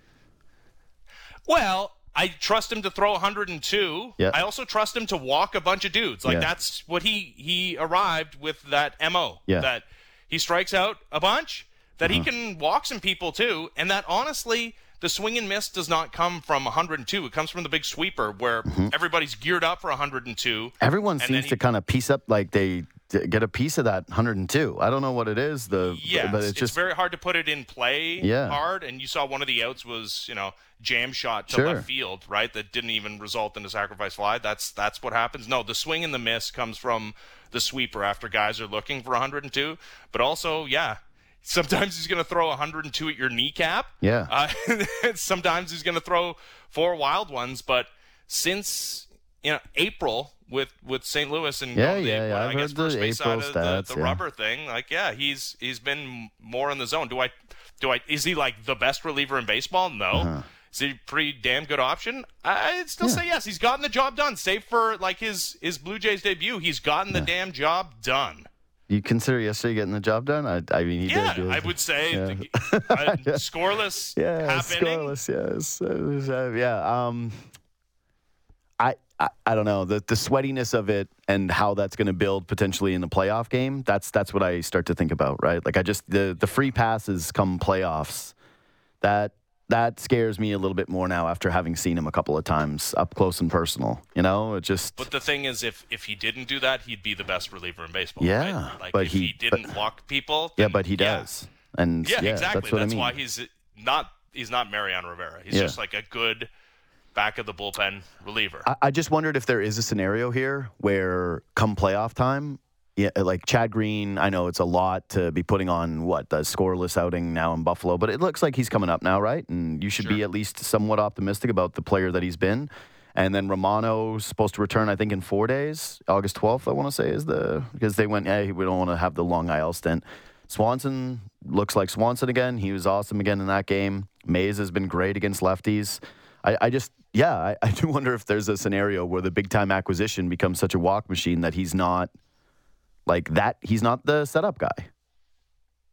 S2: Well, I trust him to throw 102.
S1: Yeah.
S2: I also trust him to walk a bunch of dudes. Like
S1: Yeah.
S2: that's what he he arrived with that mo.
S1: Yeah.
S2: That he strikes out a bunch. That he can walk some people too, and that honestly. The swing and miss does not come from 102. It comes from the big sweeper where
S1: Mm-hmm.
S2: everybody's geared up for 102.
S1: Everyone seems
S2: he-
S1: to kind of piece up like they get a piece of that 102. I don't know what it is. The
S2: Yes,
S1: but it's
S2: it's,
S1: just
S2: very hard to put it in play
S1: Yeah.
S2: hard. And you saw one of the outs was, you know, jam shot to
S1: Sure.
S2: left field, right? That didn't even result in a sacrifice fly. That's that's what happens. No, the swing and the miss comes from the sweeper after guys are looking for 102. But also, yeah, sometimes he's going to throw 102 at your kneecap.
S1: Yeah.
S2: Uh, sometimes he's going to throw four wild ones. But since you know April with with St. Louis and
S1: Yeah,
S2: to,
S1: yeah, yeah.
S2: I
S1: I've
S2: guess
S1: the
S2: first base
S1: April
S2: side of the,
S1: stats,
S2: the
S1: yeah.
S2: rubber thing. Like, yeah, he's he's been more in the zone. Do I do I is he like the best reliever in baseball? No.
S1: Uh-huh.
S2: Is he a pretty damn good option? I'd still say yes. He's gotten the job done. Save for like his his Blue Jays debut, he's gotten the damn job done.
S1: You consider yesterday getting the job done. I, I mean, he
S2: Yeah,
S1: did.
S2: I would say
S1: Yeah.
S2: the, uh, scoreless
S1: Yeah,
S2: half inning.
S1: scoreless. Yes, uh, yeah. Um, I, I I don't know the the sweatiness of it and how that's going to build potentially in the playoff game. That's that's what I start to think about, right? Like I just the the free passes come playoffs. That that scares me a little bit more now after having seen him a couple of times up close and personal. You know, it just.
S2: But the thing is, if if he didn't do that, he'd be the best reliever in baseball.
S1: Yeah,
S2: right? like
S1: but
S2: if
S1: he-
S2: he, didn't
S1: but-
S2: walk people.
S1: yeah, but he does, and
S2: Yeah,
S1: yeah,
S2: exactly.
S1: that's what I mean.
S2: why he's not he's not Mariano Rivera. He's
S1: Yeah.
S2: just like a good back of the bullpen reliever.
S1: I, I just wondered if there is a scenario here where come playoff time, yeah, uh, like Chad Green, I know it's a lot to be putting on what the scoreless outing now in Buffalo, but it looks like he's coming up now, right? And you should be at least somewhat optimistic about the player that he's been. And then Romano's supposed to return, I think, in four days. August 12th, I want to say, is the because they went, hey, we don't want to have the long IL stint. Swanson looks like Swanson again. He was awesome again in that game. Mays has been great against lefties. I, I just, yeah, I, I do wonder if there's a scenario where the big time acquisition becomes such a walk machine that he's not like that. He's not the setup guy.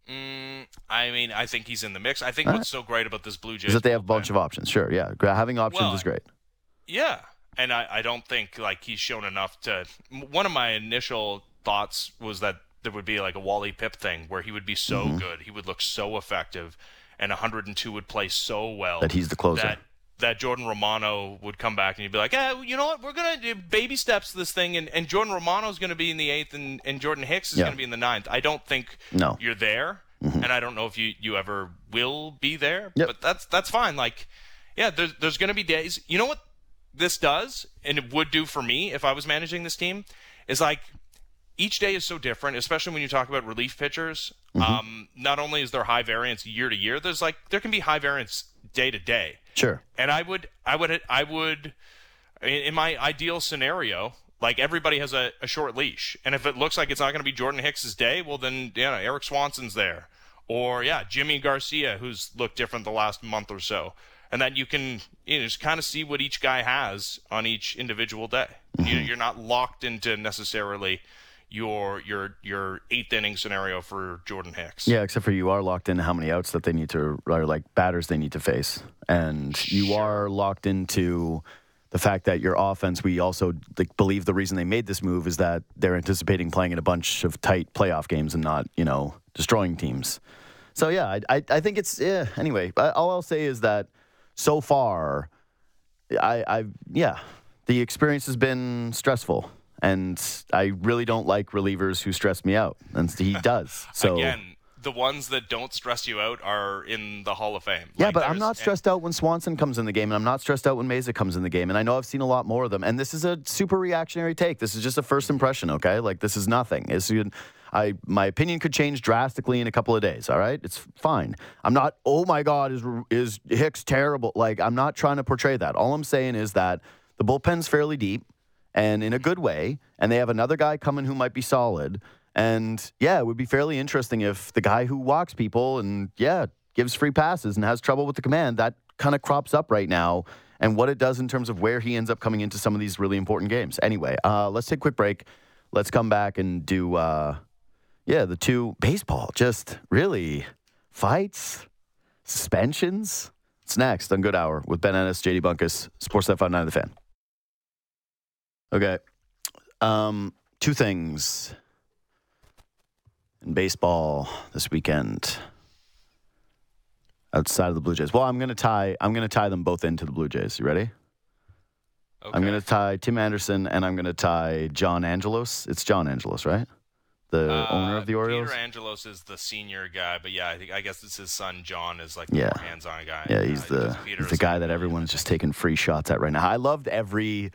S2: Mm, I mean, I think he's in the mix. I think
S1: All
S2: what's so great about this Blue Jays
S1: Is that they have a bunch of options. Sure, yeah. Having options
S2: Well,
S1: is great.
S2: Yeah, and I, I don't think like he's shown enough to. One of my initial thoughts was that there would be like a Wally Pipp thing where he would be so
S1: Mm-hmm.
S2: good, he would look so effective, and 102 would play so well
S1: That he's the closer.
S2: That Jordan Romano would come back and you'd be like, eh, you know what? We're gonna do baby steps this thing, and, and Jordan Romano's gonna be in the eighth, and, and Jordan Hicks is
S1: Yeah.
S2: gonna be in the ninth. I don't think
S1: No. Mm-hmm.
S2: you're there, and I don't know if you you ever will be there.
S1: Yep.
S2: But that's that's fine. Like, yeah, there's there's gonna be days. You know what this does, and it would do for me if I was managing this team, is like each day is so different, especially when you talk about relief pitchers.
S1: Mm-hmm.
S2: Um, not only is there high variance year to year, there's like there can be high variance day to day.
S1: Sure.
S2: And I would, I would, I would, in my ideal scenario, like everybody has a, a short leash, and if it looks like it's not going to be Jordan Hicks's day, well then, yeah, Eric Swanson's there, or yeah, Jimmy Garcia, who's looked different the last month or so, and then you can you know, just kind of see what each guy has on each individual day. You, mm-hmm. you're not locked into necessarily your your your eighth inning scenario for Jordan Hicks.
S1: Yeah, except for you are locked into how many outs that they need to, or like batters they need to face, and you
S2: Sure.
S1: are locked into the fact that your offense. We also like, believe the reason they made this move is that they're anticipating playing in a bunch of tight playoff games and not, you know, destroying teams. So yeah, I I, I think it's yeah. Anyway, all I'll say is that so far, I I yeah, the experience has been stressful. And I really don't like relievers who stress me out, and he does. So
S2: Again, the ones that don't stress you out are in the Hall of Fame.
S1: Yeah,
S2: Like,
S1: but I'm not stressed out when Swanson comes in the game, and I'm not stressed out when Mayza comes in the game. And I know I've seen a lot more of them. And this is a super reactionary take. This is just a first impression, okay? Like this is nothing. It's, I my opinion could change drastically in a couple of days. All right, it's fine. I'm not. Oh my God, is is Hicks terrible? Like I'm not trying to portray that. All I'm saying is that the bullpen's fairly deep and in a good way. And they have another guy coming who might be solid. And yeah, it would be fairly interesting if the guy who walks people and yeah, gives free passes and has trouble with the command, that kind of crops up right now. And what it does in terms of where he ends up coming into some of these really important games. Anyway, uh, let's take a quick break. Let's come back and do, uh, yeah, the two baseball. Just really fights, suspensions. It's next on Good Hour with Ben Ennis, JD Bunkis, Sports 559 The Fan. Okay. Um, two things in baseball this weekend outside of the Blue Jays. Well, I'm gonna tie. I'm gonna tie them both into the Blue Jays. You ready?
S2: Okay.
S1: I'm gonna tie Tim Anderson and I'm gonna tie John Angelos. It's John Angelos, right? The
S2: Uh,
S1: owner of the Orioles.
S2: Peter Angelos is the senior guy, but yeah, I think I guess it's his son John is like
S1: Yeah.
S2: the more hands-on guy.
S1: Yeah, he's
S2: Uh,
S1: the he's the guy that everyone's just taking free shots at right now. I loved every.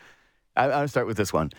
S1: I, I'm gonna start with this one.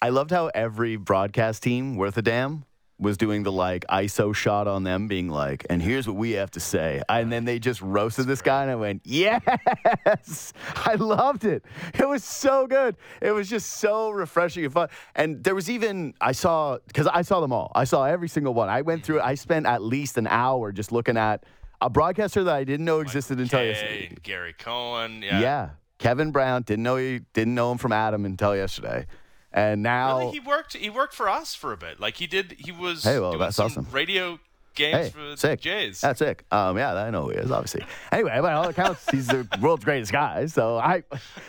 S1: I loved how every broadcast team worth a damn was doing the like ISO shot on them, being like, "And here's what we have to say," and then they just roasted this guy, and I went, "Yes!" I loved it. It was so good. It was just so refreshing and fun. And there was even I saw because I saw them all. I saw every single one. I went through. I spent at least an hour just looking at a broadcaster that I didn't know existed until yesterday.
S2: Gary Cohen. Yeah.
S1: Yeah. Kevin Brown didn't know he didn't know him from Adam until yesterday, and now
S2: Really, he worked. He worked for us for a bit. Like he did. He was.
S1: Hey, well, that's
S2: some
S1: awesome.
S2: Radio games
S1: hey,
S2: for the
S1: sick.
S2: Jays.
S1: That's sick. Um, yeah, I know who he is, obviously. Anyway, by all accounts, he's the world's greatest guy. So I,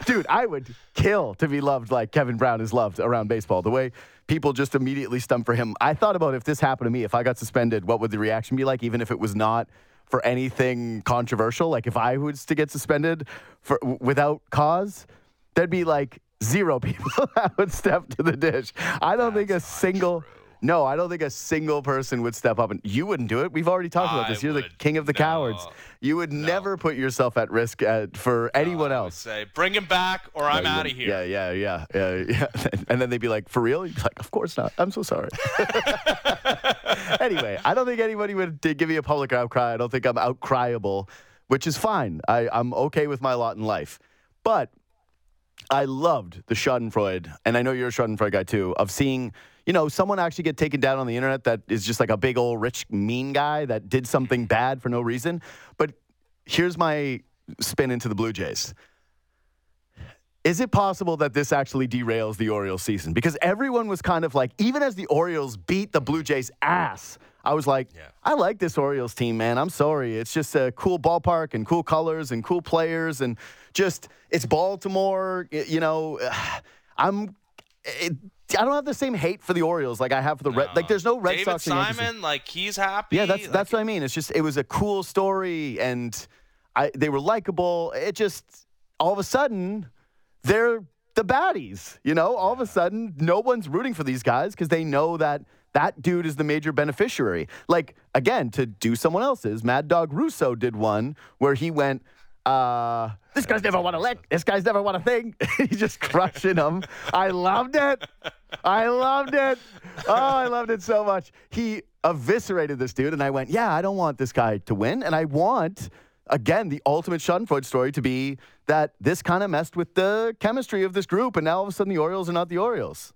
S1: dude, I would kill to be loved like Kevin Brown is loved around baseball. The way people just immediately stump for him. I thought about if this happened to me, if I got suspended, what would the reaction be like, even if it was not for anything controversial. Like if I was to get suspended for without cause, there'd be like zero people that would step to the dish. I don't think a single. No, I don't think a single person would step up and you wouldn't do it. We've already talked about
S2: I
S1: this. You're the
S2: would.
S1: king of the
S2: No.
S1: cowards. You would never put yourself at risk uh for anyone
S2: I would
S1: else.
S2: say, bring him back, or I'm out of here.
S1: Yeah, yeah, yeah, yeah, yeah. And then they'd be like, "For real?" You'd be like, "Of course not. I'm so sorry." anyway, I don't think anybody would give me a public outcry. I don't think I'm outcryable, which is fine. I, I'm okay with my lot in life. But I loved the Schadenfreude, and I know you're a Schadenfreude guy too, of seeing, you know, someone actually get taken down on the internet that is just like a big old rich mean guy that did something bad for no reason. But here's my spin into the Blue Jays. Is it possible that this actually derails the Orioles season? Because everyone was kind of like, even as the Orioles beat the Blue Jays' ass, I was like,
S2: Yeah.
S1: I like this Orioles team, man. I'm sorry. It's just a cool ballpark and cool colors and cool players and just, it's Baltimore. You know, I'm, it, I don't have the same hate for the Orioles like I have for the Red. Like, there's no Red
S2: David
S1: Sox. Yankees.
S2: Simon, like he's happy.
S1: Yeah, that's
S2: like,
S1: that's what I mean. It's just it was a cool story, and I they were likable. It just all of a sudden they're the baddies. You know, all of a sudden no one's rooting for these guys because they know that that dude is the major beneficiary. Like again, to do someone else's. Mad Dog Russo did one where he went. Uh, this guy's never won a lick. This guy's never won a thing. He's just crushing them. I loved it. I loved it. Oh, I loved it so much. He eviscerated this dude, and I went, yeah, I don't want this guy to win, and I want. Again, the ultimate Schadenfreude story to be that this kind of messed with the chemistry of this group, and now all of a sudden the Orioles are not the Orioles.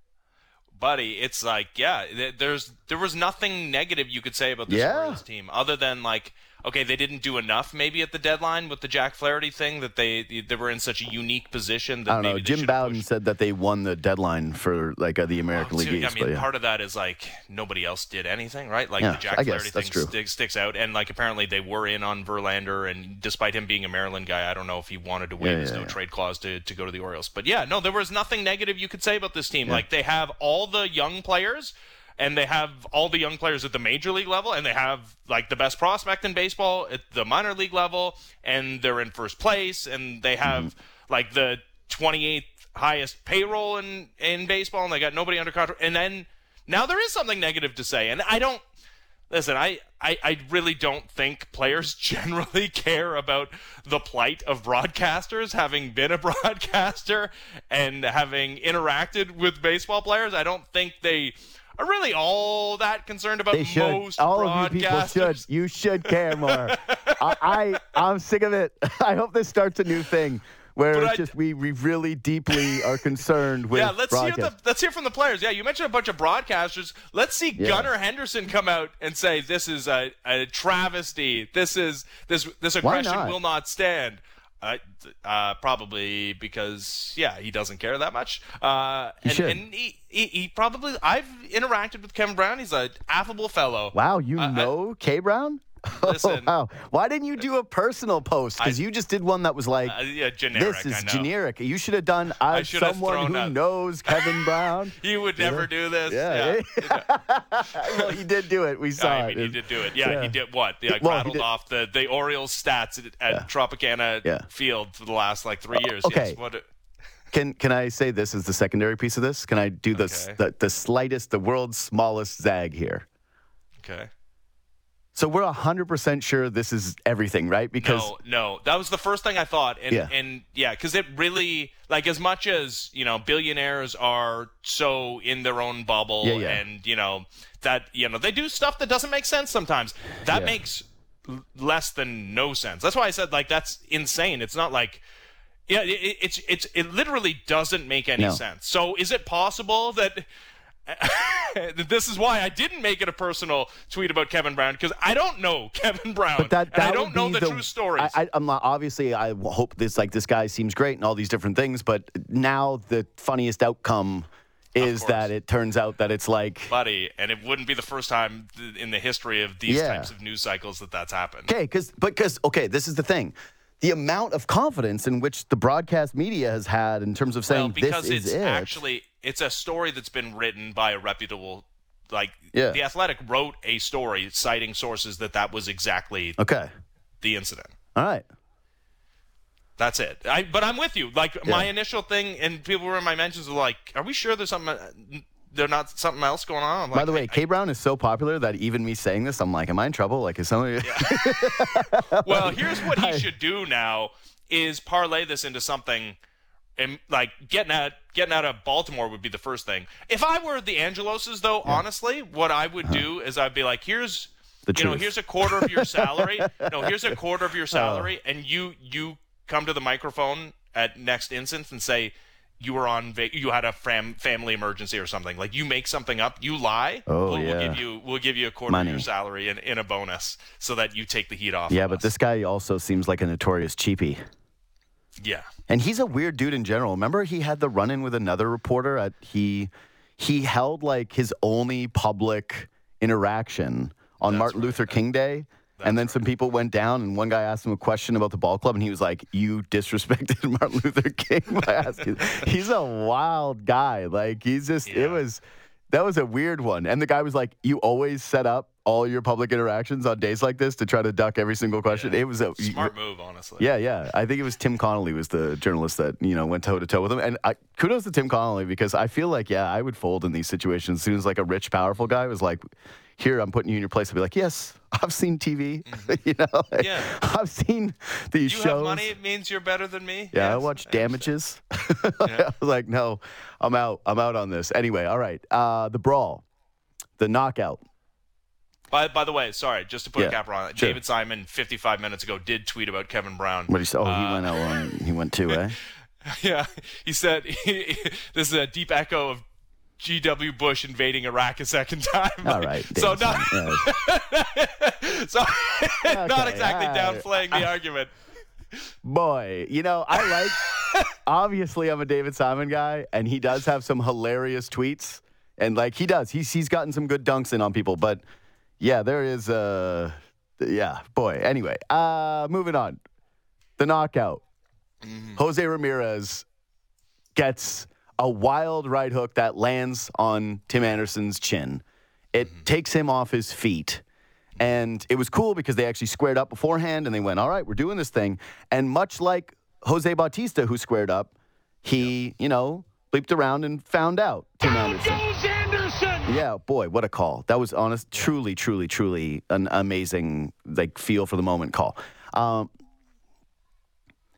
S2: buddy. It's like, yeah, there's there was nothing negative you could say about this
S1: Yeah.
S2: Orioles team other than like, okay, they didn't do enough maybe at the deadline with the Jack Flaherty thing that they they were in such a unique position that
S1: I don't
S2: maybe
S1: know. Jim Bowden
S2: pushed.
S1: said that they won the deadline for like uh, the American League East.
S2: I mean,
S1: yeah.
S2: part of that is like nobody else did anything, right? Like
S1: Yeah,
S2: the Jack
S1: I
S2: Flaherty thing
S1: true.
S2: sticks, out, and like apparently they were in on Verlander, and despite him being a Maryland guy, I don't know if he wanted to waive
S1: Yeah,
S2: his no trade clause to, to go to the Orioles. But yeah, no, there was nothing negative you could say about this team. Like they have all the young players. And they have all the young players at the major league level, and they have like the best prospect in baseball at the minor league level, and they're in first place, and they have
S1: Mm-hmm.
S2: like the 28th highest payroll in in baseball, and they got nobody under contract. And then now there is something negative to say, and I don't listen. I, I I really don't think players generally care about the plight of broadcasters. Having been a broadcaster and having interacted with baseball players, I don't think they are really all that concerned about
S1: They should.
S2: most
S1: All of you people should. You should care more. I, I I'm sick of it. I hope this starts a new thing where
S2: But
S1: it's
S2: I-
S1: just we, we really deeply are concerned with
S2: Yeah, let's hear the let's hear from the players. Yeah, you mentioned a bunch of broadcasters. Let's see
S1: Yeah.
S2: Gunnar Henderson come out and say this is a, a travesty. This is this this aggression
S1: not?
S2: will not stand. Uh, uh, probably because yeah, he doesn't care that much. Uh, and
S1: should.
S2: and he, he, he probably I've interacted with Kevin Brown. He's an affable fellow.
S1: Wow, you
S2: I- I-
S1: know K Brown?
S2: Listen.
S1: oh, wow. Why didn't you do a personal post? Because you just did one that was like,
S2: Uh, yeah, generic.
S1: this is
S2: I know.
S1: generic. You should have done
S2: should
S1: someone who
S2: out-
S1: knows Kevin Brown.
S2: He would never do this.
S1: Yeah.
S2: yeah.
S1: well, he did do it. We saw
S2: I mean,
S1: it.
S2: he did do it. Yeah,
S1: Yeah.
S2: he did what? He like
S1: Well,
S2: rattled
S1: did-
S2: off the, the Orioles stats at, at Tropicana
S1: Yeah.
S2: Field for the last like three years.
S1: okay.
S2: Yes. What?
S1: Can can I say this is the secondary piece of this? Can I do the
S2: Okay.
S1: the, the slightest, the world's smallest zag here?
S2: Okay.
S1: So we're hundred percent sure this is everything, right? Because
S2: No, no, that was the first thing I thought, and
S1: Yeah.
S2: and yeah, because it really like as much as you know, billionaires are so in their own bubble,
S1: Yeah, yeah.
S2: and you know that you know they do stuff that doesn't make sense sometimes. That makes l- less than no sense. That's why I said like that's insane. It's not like. Yeah, it, it- it's it's it literally doesn't make any
S1: No.
S2: sense. So is it possible that this is why I didn't make it a personal tweet about Kevin Brown because I don't know Kevin Brown.
S1: But that,
S2: and
S1: that
S2: I don't know
S1: be
S2: the, true stories.
S1: I, not, obviously, I hope this like this guy seems great and all these different things. But now the funniest outcome is that it turns out that it's like
S2: buddy, and it wouldn't be the first time in the history of these
S1: Yeah.
S2: types of news cycles that that's happened.
S1: okay, because but because okay, this is the thing. The amount of confidence in which the broadcast media has had in terms of saying
S2: well, because
S1: this
S2: it's
S1: is it.
S2: actually it's a story that's been written by a reputable like
S1: Yeah.
S2: the athletic wrote a story citing sources that that was exactly
S1: okay.
S2: the incident.
S1: All right.
S2: That's it. I, but I'm with you. Like my initial thing, and people were in my mentions were like, "Are we sure there's something? There's not something else going on?" I'm
S1: By the way,
S2: I-
S1: K Brown is so popular that even me saying this, I'm like, am I in trouble? Like, is somebody?
S2: Well, here's what he
S1: I-
S2: should do now: is parlay this into something, and like getting out getting out of Baltimore would be the first thing. If I were the Angeloses, though, honestly, what I would do is I'd be like, here's.
S1: Uh-huh. The
S2: you know, here's a quarter of your salary. no, here's a quarter of your salary, and you you come to the microphone at next instance and say you were on va- you had a fam- family emergency or something. Like you make something up, you lie.
S1: Oh,
S2: we'll,
S1: yeah.
S2: we'll give you we'll give you a quarter
S1: Money.
S2: of your salary in, in a bonus so that you take the heat off.
S1: yeah, but
S2: us.
S1: this guy also seems like a notorious cheapie.
S2: yeah.
S1: And he's a weird dude in general. Remember, he had the run-in with another reporter. At he he held like his only public interaction on
S2: That's
S1: Martin
S2: right.
S1: Luther King Day. and then some people went down, and one guy asked him a question about the ball club, and he was like, "You disrespected Martin Luther King by asking." he's a wild guy. Like he's just.
S2: Yeah.
S1: It was. That was a weird one. And the guy was like, "You always set up all your public interactions on days like this to try to duck every single question."
S2: Yeah.
S1: It was a
S2: Smart move, honestly.
S1: yeah, yeah. I think it was Tim Connolly was the journalist that you know went toe to toe with him, and I, kudos to Tim Connolly because I feel like yeah, I would fold in these situations as soon as like a rich, powerful guy was like, "Here, I'm putting you in your place." I'd be like, "Yes, I've seen TV. you know, like,
S2: Mm-hmm. Yeah.
S1: I've seen these
S2: You
S1: shows.
S2: have money, it means you're better than me.
S1: Yeah, I
S2: Yes,
S1: watch
S2: understand.
S1: Damages. I was like, no, I'm out. I'm out on this. Anyway, all right. Uh, the brawl, the knockout.
S2: By, by the way, sorry, just to put
S1: Yeah,
S2: a cap on it,
S1: sure.
S2: David Simon, 55 minutes ago, did tweet about Kevin Brown.
S1: What you say? Oh, he
S2: Uh,
S1: went out on. He went too, eh?
S2: Yeah, he said this is a deep echo of G.W. Bush invading Iraq a second time.
S1: All right.
S2: so not.
S1: Yeah.
S2: so not exactly downplaying the argument.
S1: Boy, you know, I like. obviously, I'm a David Simon guy, and he does have some hilarious tweets, and like he does, he's he's gotten some good dunks in on people. But yeah, there is uh yeah, boy. Anyway, uh, moving on. The knockout. Jose Ramirez gets a wild right hook that lands on Tim Anderson's chin. It takes him off his feet. And it was cool because they actually squared up beforehand and they went, all right, we're doing this thing. And much like Jose Bautista, who squared up, he, you know, bleeped around and found out Tim Anderson. Yeah, boy, what a call. That was honest, truly, truly, truly an amazing, like, feel for the moment call. Um,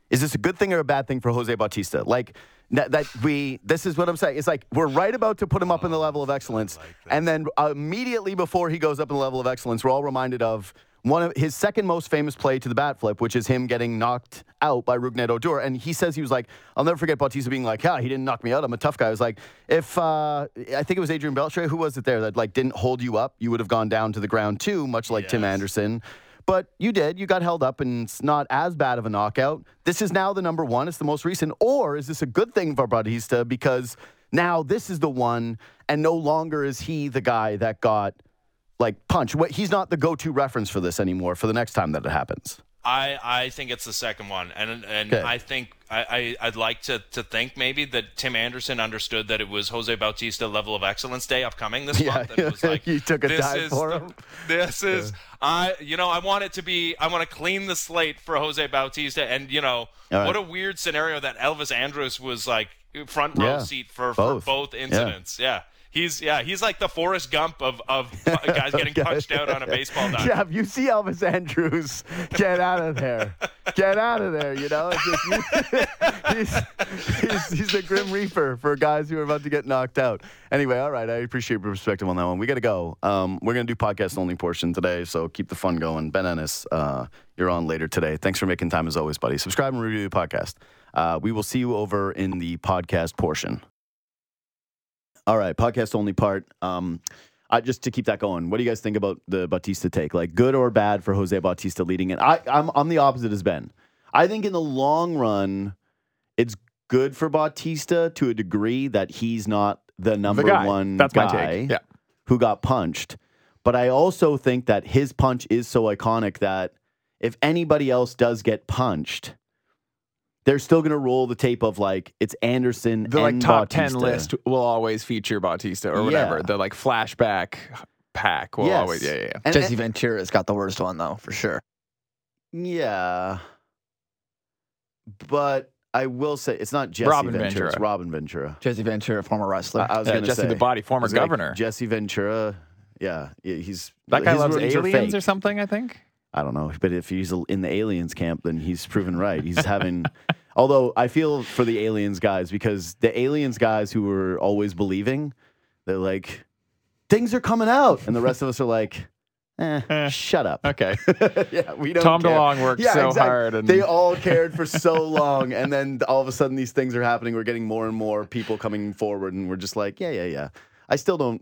S1: is this a good thing or a bad thing for Jose Bautista? Like that, that we this is what I'm saying. It's like we're right about to put him up in the level of excellence, and then immediately before he goes up in the level of excellence, we're all reminded of one of his second most famous play to the bat flip, which is him getting knocked out by Rougned Odor. And he says he was like, I'll never forget Bautista being like, "Yeah, he didn't knock me out. I'm a tough guy." I was like, if uh, I think it was Adrian Beltre, who was it there that like didn't hold you up, you would have gone down to the ground too, much like Tim Anderson. But you did. You got held up, and it's not as bad of a knockout. This is now the number one. It's the most recent. Or is this a good thing for Bautista because now this is the one, and no longer is he the guy that got like punch. What- He's not the go-to reference for this anymore. For the next time that it happens.
S2: I, I think it's the second one, and and
S1: Okay.
S2: I think I, I I'd like to, to think maybe that Tim Anderson understood that it was Jose Bautista Level of Excellence Day upcoming this
S1: Yeah,
S2: month, and it was like
S1: you took a
S2: this
S1: dive
S2: is
S1: for him.
S2: This is I you know I want it to be I want to clean the slate for Jose Bautista, and you know
S1: right.
S2: what a weird scenario that Elvis Andrus was like front row
S1: Yeah,
S2: seat for
S1: both.
S2: for both incidents. Yeah. He's yeah he's like the Forrest Gump of, of guys getting punched out on a baseball diamond.
S1: Yeah, if you see Elvis Andrus, get out of there. Get out of there, you know? He's, he's, he's the Grim Reaper for guys who are about to get knocked out. Anyway, all right, I appreciate your perspective on that one. We got to go. Um, we're going to do podcast only portion today, so keep the fun going. Ben Ennis, uh, you're on later today. Thanks for making time as always, buddy. Subscribe and review the podcast. Uh, we will see you over in the podcast portion. All right, podcast only part. Um, I, just to keep that going, what do you guys think about the Bautista take? Like, good or bad for Jose Bautista leading it? I, I'm I'm the opposite as Ben. I think in the long run, it's good for Bautista to a degree that he's not the number
S3: guy.
S1: one
S3: That's
S1: guy.
S3: Yeah.
S1: who got punched. But I also think that his punch is so iconic that if anybody else does get punched, they're still going to roll the tape of like it's Anderson
S3: The like
S1: and
S3: top
S1: Bautista.
S3: ten list will always feature Bautista or
S1: Yeah.
S3: whatever. The like flashback pack will
S1: Yes.
S3: always yeah yeah. yeah.
S1: And-
S4: Jesse
S1: and-
S4: Ventura's got the worst one though, for sure.
S1: Yeah. But I will say it's not Jesse
S3: Robin
S1: Ventura. It's Robin Ventura.
S4: Jesse Ventura, former wrestler.
S1: I, I was
S3: Yeah,
S1: gonna
S3: Jesse
S1: say
S3: the Body, former
S1: It's like
S3: governor.
S1: Jesse Ventura. Yeah, yeah, he's
S3: that guy
S1: his
S3: loves
S1: roots are
S3: aliens
S1: fake.
S3: or something. I think.
S1: I don't know, but if he's in the aliens camp, then he's proven right. He's having. although I feel for the aliens guys because the aliens guys who were always believing, they're like, things are coming out, and the rest of us are like, eh,
S3: Eh.
S1: shut up.
S3: Okay.
S1: yeah, we don't.
S3: Tom
S1: care.
S3: DeLonge worked
S1: Yeah,
S3: so
S1: exactly.
S3: hard, and
S1: They all cared for so long, and then all of a sudden these things are happening. We're getting more and more people coming forward, and we're just like, yeah, yeah, yeah. I still don't.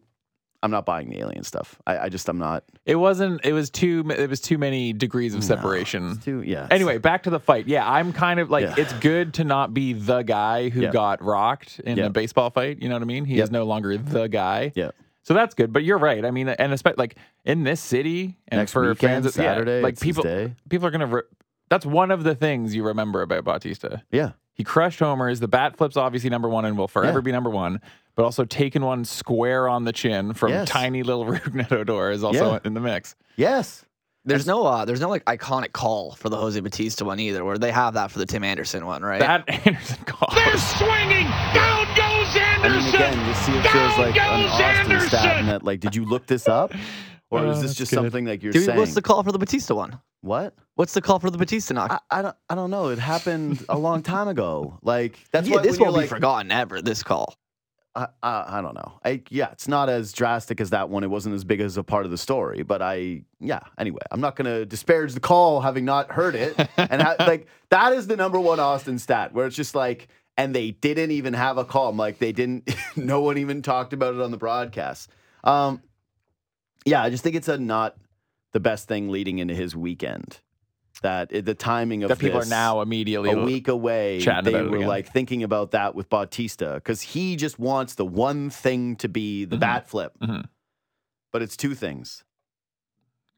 S1: I'm not buying the alien stuff. I, I just I'm not.
S3: it wasn't. It was too. It was too many degrees of separation.
S1: it's too yeah.
S3: Anyway, back to the fight. Yeah, I'm kind of like
S1: Yeah.
S3: it's good to not be the guy who
S1: Yeah.
S3: got rocked in a baseball fight. You know what I mean? He
S1: Yep.
S3: is no longer the guy.
S1: Yeah.
S3: So that's good. But you're right. I mean, and especially like in this city and
S1: Next
S3: for
S1: weekend,
S3: fans, of- yeah,
S1: Saturday,
S3: like people, people are gonna. Re- that's one of the things you remember about Bautista.
S1: yeah.
S3: He crushed homers. The bat flip's obviously number one and will forever
S1: Yeah.
S3: be number one. But also taking one square on the chin from
S1: Yes.
S3: tiny little Rougned Odor is also
S1: Yeah.
S3: in the mix.
S1: Yes.
S4: there's no, uh, there's no like iconic call for the Jose Bautista one either, where they have that for the Tim Anderson one, right?
S3: That Anderson call.
S5: They're swinging. Down goes Anderson.
S1: I
S5: Anderson.
S1: mean, again, just see it feels
S5: Down
S1: like an
S5: goes
S1: Austin stat.
S5: Anderson.
S1: And that, like, did you look this up, or
S3: Oh,
S1: is this just
S3: good.
S1: something like you're
S4: Dude,
S1: saying?
S4: what's the call for the Bautista one?
S1: what?
S4: What's the call for the Bautista knock?
S1: I, I don't. I don't know. It happened a long time ago. Like that's
S4: yeah,
S1: why
S4: this
S1: when
S4: won't be
S1: like,
S4: forgotten ever. This call.
S1: I, I, I don't know. I yeah, it's not as drastic as that one. It wasn't as big as a part of the story, but I yeah. Anyway, I'm not going to disparage the call having not heard it, and ha- like that is the number one Austin stat where it's just like, and they didn't even have a call. I'm like they didn't. no one even talked about it on the broadcast. Um, yeah, I just think it's a not the best thing leading into his weekend. That it, the timing of
S3: that people are now immediately
S1: a week away, they were like thinking about that with Bautista because he just wants the one thing to be the
S3: Mhm.
S1: bat flip,
S3: Mhm.
S1: but it's two things.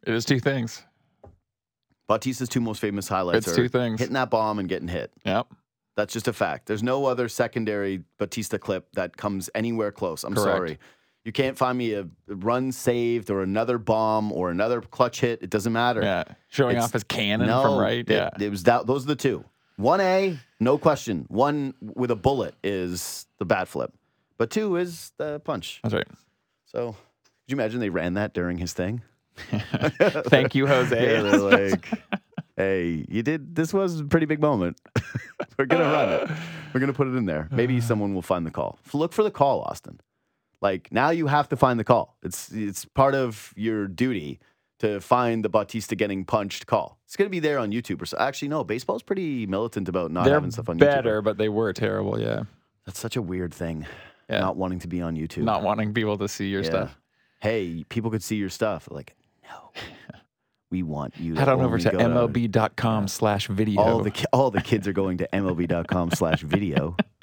S3: It is two things.
S1: Bautista's two most famous highlights
S3: It's
S1: are
S3: two things.
S1: hitting that bomb and getting hit.
S3: Yep.
S1: That's just a fact. There's no other secondary Bautista clip that comes anywhere close. I'm
S3: Correct.
S1: sorry. You can't find me a run saved or another bomb or another clutch hit. It doesn't matter.
S3: Yeah. Showing
S1: It's-
S3: off his cannon
S1: no,
S3: from right.
S1: it-
S3: yeah.
S1: It was that those are the two. One A, no question. One with a bullet is the bat flip. But two is the punch.
S3: That's right.
S1: So could you imagine they ran that during his thing?
S3: Thank you, Jose.
S1: Yeah, like, hey, you did this was a pretty big moment. We're gonna run it. We're gonna put it in there. Maybe someone will find the call. Look for the call, Austin. Like now you have to find the call. It's it's part of your duty to find the Bautista getting punched call. It's gonna be there on YouTube or so. Actually, no, baseball's pretty militant about not
S3: They're
S1: having stuff on YouTube.
S3: better, but they were terrible. Yeah.
S1: That's such a weird thing.
S3: Yeah.
S1: Not wanting to be on YouTube.
S3: Not wanting people to see your
S1: Yeah.
S3: stuff.
S1: Hey, people could see your stuff. Like, no. We want you to
S3: Head on over to MLB.com slash video.
S1: all the all the kids are going to MLB.com slash video.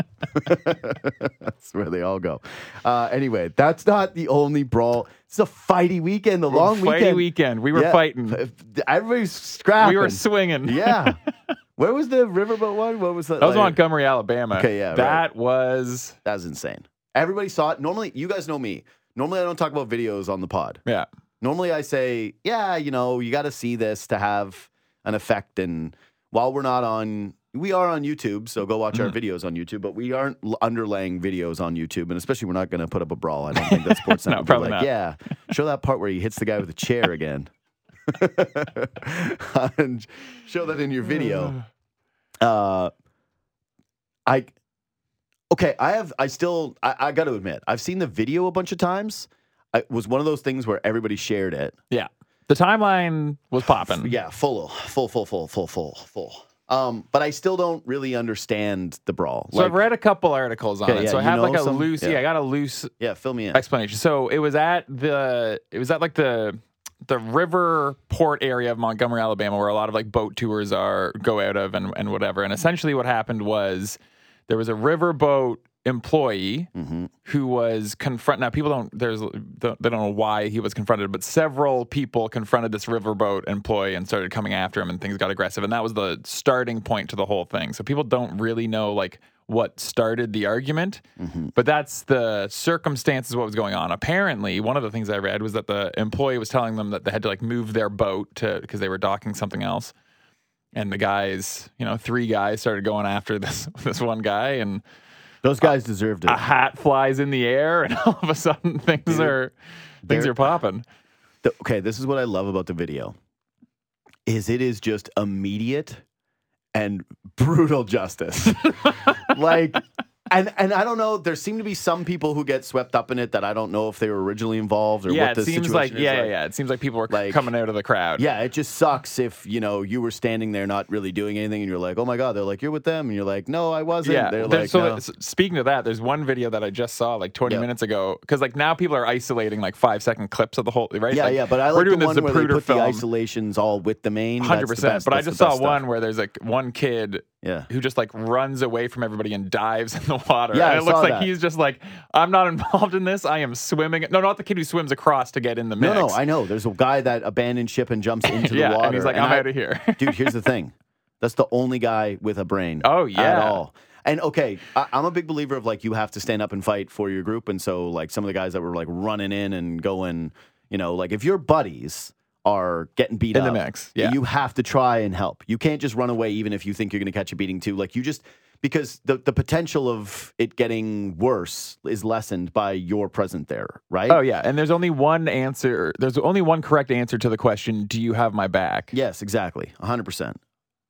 S1: that's where they all go. Uh, anyway, that's not the only brawl. It's a fighty weekend, the long
S3: Fighty
S1: weekend.
S3: weekend. We were
S1: Yeah.
S3: fighting.
S1: Everybody's scrapping.
S3: We were swinging.
S1: yeah. Where was the riverboat one? What was that?
S3: That was
S1: like-
S3: Montgomery, Alabama.
S1: Okay, yeah, right.
S3: That was
S1: That was insane. Everybody saw it. Normally, you guys know me. Normally, I don't talk about videos on the pod.
S3: yeah.
S1: Normally, I say, yeah, you know, you got to see this to have an effect. And while we're not on, we are on YouTube, so go watch our
S3: Mm-hmm.
S1: videos on YouTube. But we aren't l- underlaying videos on YouTube, and especially we're not going to put up a brawl. I don't think that Sports
S3: No, probably
S1: like,
S3: not.
S1: yeah, show that part where he hits the guy with a chair again, and show that in your video. Uh, I okay. I have. I still. I, I got to admit, I've seen the video a bunch of times. It was one of those things where everybody shared it.
S3: Yeah. The timeline was popping.
S1: Yeah, full, full, full, full, full, full, full. Um, but I still don't really understand the brawl.
S3: So I've read a couple articles on
S1: Okay,
S3: it.
S1: yeah,
S3: so I have like a
S1: some?
S3: loose,
S1: Yeah.
S3: yeah. I got a loose
S1: Yeah, fill me in.
S3: explanation. So it was at the, it was at like the, the river port area of Montgomery, Alabama, where a lot of like boat tours are go out of and, and whatever. And essentially what happened was there was a river boat employee
S1: hmm
S3: who was confront. Now people don't there's they don't know why he was confronted, but several people confronted this riverboat employee and started coming after him, and things got aggressive, and that was the starting point to the whole thing. So people don't really know like what started the argument,
S1: hmm
S3: but that's the circumstances what was going on. Apparently, one of the things I read was that the employee was telling them that they had to like move their boat to because they were docking something else. and the guys, you know, three guys started going after this this one guy, and
S1: Those guys deserved it.
S3: a hat flies in the air, and all of a sudden things are things are popping.
S1: The- okay, this is what I love about the video. Is it is just immediate and brutal justice. like and and I don't know, there seem to be some people who get swept up in it that I don't know if they were originally involved or
S3: Yeah,
S1: what the
S3: it seems
S1: situation
S3: like
S1: is.
S3: yeah, yeah,
S1: like,
S3: yeah. It seems like people were
S1: like-
S3: coming out of the crowd.
S1: Yeah, it just sucks if, you know, you were standing there not really doing anything and you're like, "Oh my god." They're like, "You're with them." And you're like, "No, I wasn't."
S3: Yeah.
S1: They're like,
S3: so
S1: "No."
S3: speaking of that, there's one video that I just saw like 20
S1: Yeah.
S3: minutes ago because like now people are isolating like five second clips of the whole right.
S1: Yeah,
S3: Like,
S1: yeah, but I
S3: we're
S1: like the
S3: doing
S1: one
S3: the
S1: where they put
S3: film.
S1: the isolations all with the main.
S3: Hundred percent. But I just saw one where there's like one kid
S1: Yeah.
S3: who just like runs away from everybody and dives in the water.
S1: Yeah,
S3: and
S1: I
S3: it looks
S1: saw
S3: like
S1: that.
S3: he's just like, I'm not involved in this. I am swimming. No, not the kid who swims across to get in the mix.
S1: No, no, I know. There's a guy that abandoned ship and jumps into
S3: yeah,
S1: the water.
S3: and he's like, I'm
S1: I-
S3: out of here.
S1: Dude, here's the thing. That's the only guy with a brain.
S3: Oh, yeah.
S1: At all. And okay, I, I'm a big believer of like you have to stand up and fight for your group. And so like some of the guys that were like running in and going, you know, like if your buddies are getting beat
S3: In the mix, yeah.
S1: you have to try and help. You can't just run away even if you think you're going to catch a beating too. Like you just because the the potential of it getting worse is lessened by your present there, right?
S3: Oh yeah, and there's only one answer. There's only one correct answer to the question: Do you have my back?
S1: Yes, exactly. 100%.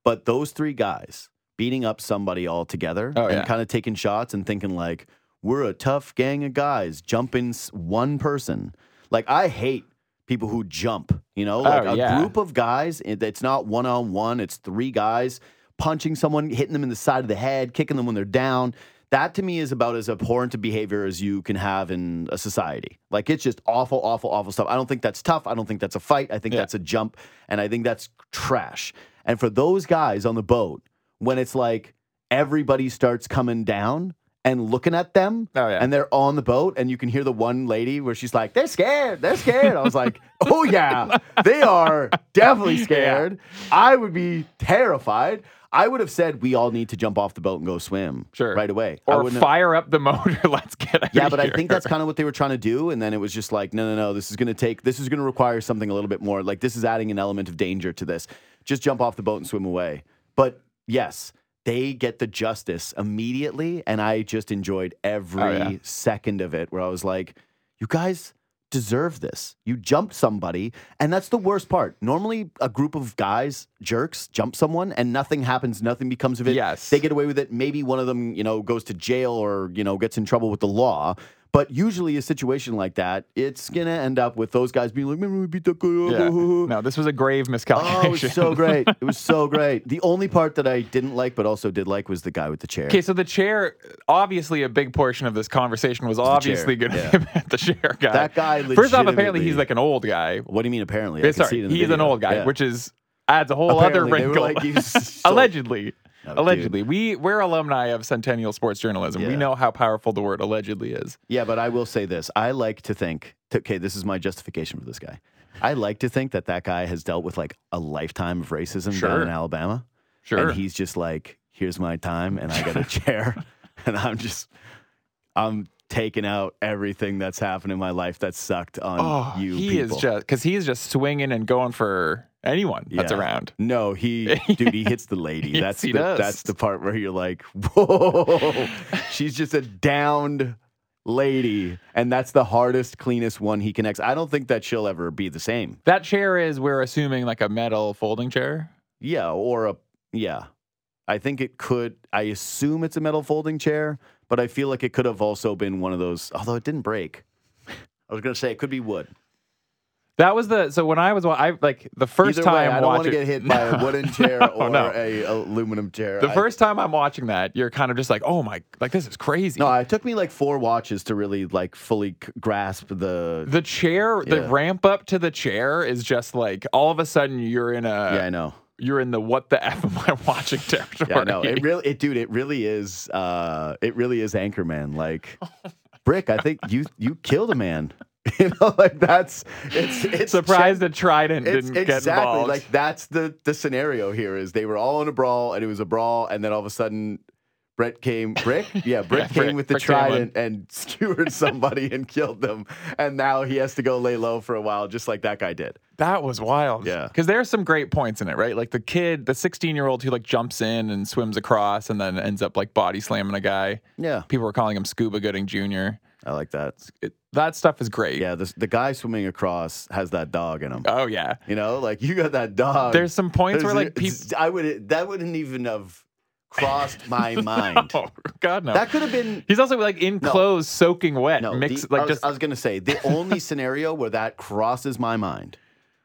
S1: But those three guys beating up somebody all together
S3: Oh,
S1: and
S3: yeah.
S1: kind of taking shots and thinking like we're a tough gang of guys jumping one person. Like I hate people who jump, you know? Like
S3: Oh,
S1: a
S3: yeah.
S1: group of guys, it's not one on one, it's three guys punching someone, hitting them in the side of the head, kicking them when they're down. That to me is about as abhorrent a behavior as you can have in a society. Like it's just awful, awful, awful stuff. I don't think that's tough. I don't think that's a fight. I think
S3: Yeah.
S1: that's a jump. And I think that's trash. And for those guys on the boat, when it's like everybody starts coming down and looking at them,
S3: Oh, yeah.
S1: and they're on the boat, and you can hear the one lady where she's like, "They're scared, they're scared." I was like, "Oh yeah, they are definitely scared. I would be terrified. I would have said we all need to jump off the boat and go swim,
S3: Sure.
S1: right away, I
S3: Or fire up the motor. Let's get out
S1: yeah, but I think that's kind of what they were trying to do, and then it was just like, no, no, no. This is going to take. This is going to require something a little bit more. Like this is adding an element of danger to this. Just jump off the boat and swim away. But yes, they get the justice immediately, and I just enjoyed oh, every
S3: Oh, yeah.
S1: second of it. Where I was like, you guys deserve this. You jumped somebody, and that's the worst part. Normally, a group of guys, jerks, jump someone, and nothing happens. Nothing becomes of it.
S3: Yes.
S1: they get away with it. Maybe one of them, you know, goes to jail or you know gets in trouble with the law. But usually, a situation like that, it's gonna end up with those guys being like, "Remember we beat that guy?
S3: Yeah. No, this was a grave
S1: Oh,
S3: miscalculation.
S1: it was so great. It was so great. The only part that I didn't like, but also did like, was the guy with the chair.
S3: Okay, so the chair, obviously, a big portion of this conversation was obviously going to
S1: yeah.
S3: be about the chair guy.
S1: That guy
S3: First off, apparently he's like an old guy.
S1: What do you mean? Apparently, I
S3: Sorry,
S1: it in the
S3: he is an old guy,
S1: Yeah.
S3: which is adds a whole other
S1: Apparently, were
S3: wrinkle.
S1: like, he's so-
S3: allegedly,
S1: No, dude.
S3: allegedly, we we're alumni of Centennial Sports Journalism. We know how powerful the word allegedly is.
S1: Yeah, but I will say this. I like to think, okay, this is my justification for this guy. I like to think that that guy has dealt with like a lifetime of racism down in Alabama.
S3: Sure.
S1: And he's just like, here's my time, and I got a chair, and I'm just, I'm taking out everything that's happened in my life that sucked on
S3: oh,
S1: you
S3: he
S1: people.
S3: is just because he is just swinging and going for anyone that's around.
S1: No, he, dude, he hits the lady.
S3: Yes,
S1: that's
S3: he
S1: the,
S3: does.
S1: That's the part where you're like, whoa, she's just a downed lady, and that's the hardest, cleanest one he connects. I don't think that she'll ever be the same.
S3: That chair is, we're assuming, like a metal folding chair.
S1: Yeah, or a yeah. I think it could. I assume it's a metal folding chair, but I feel like it could have also been one of those. Although it didn't break. I was gonna say it could be wood.
S3: That was the so when I was wa- I like the first
S1: Either
S3: time
S1: way, I don't want to get hit by a wooden chair
S3: No,
S1: or
S3: no.
S1: a aluminum chair.
S3: The
S1: I-
S3: first time I'm watching that, you're kind of just like, oh my, like this is crazy.
S1: No, it took me like four watches to really like fully grasp the.
S3: the chair, the ramp up to the chair is just like all of a sudden you're in a
S1: yeah, I know.
S3: you're in the what the f am I watching territory.
S1: Yeah, no. It really, it, dude, it really is. Uh, it really is Anchorman. Like, Brick, I think you you killed a man. You know, like that's it's it's
S3: Surprised that Trident
S1: It's
S3: didn't get
S1: exactly
S3: involved.
S1: like that's the the scenario here is they were all in a brawl and it was a brawl and then all of a sudden Brett came Brick yeah Brick
S3: Yeah,
S1: came
S3: Brick-
S1: with the
S3: Brick
S1: trident and skewered somebody and killed them and now he has to go lay low for a while just like that guy did
S3: That was wild.
S1: Yeah.
S3: Because there's some great points in it, right? Like the kid, the 16 year old who like jumps in and swims across and then ends up like body slamming a guy.
S1: Yeah,
S3: People were calling him Scuba Gooding Jr.
S1: I like that.
S3: It, that stuff is great.
S1: Yeah, this, the guy swimming across has that dog in him.
S3: Oh, yeah.
S1: You know, like you got that dog.
S3: There's some points where
S1: There's-
S3: like people.
S1: I would that wouldn't even have crossed my mind.
S3: Oh, God, no.
S1: That could have been
S3: He's also like in
S1: No.
S3: clothes, soaking wet,
S1: no.
S3: mix
S1: the-
S3: like
S1: I was,
S3: just
S1: I was gonna say the only scenario where that crosses my mind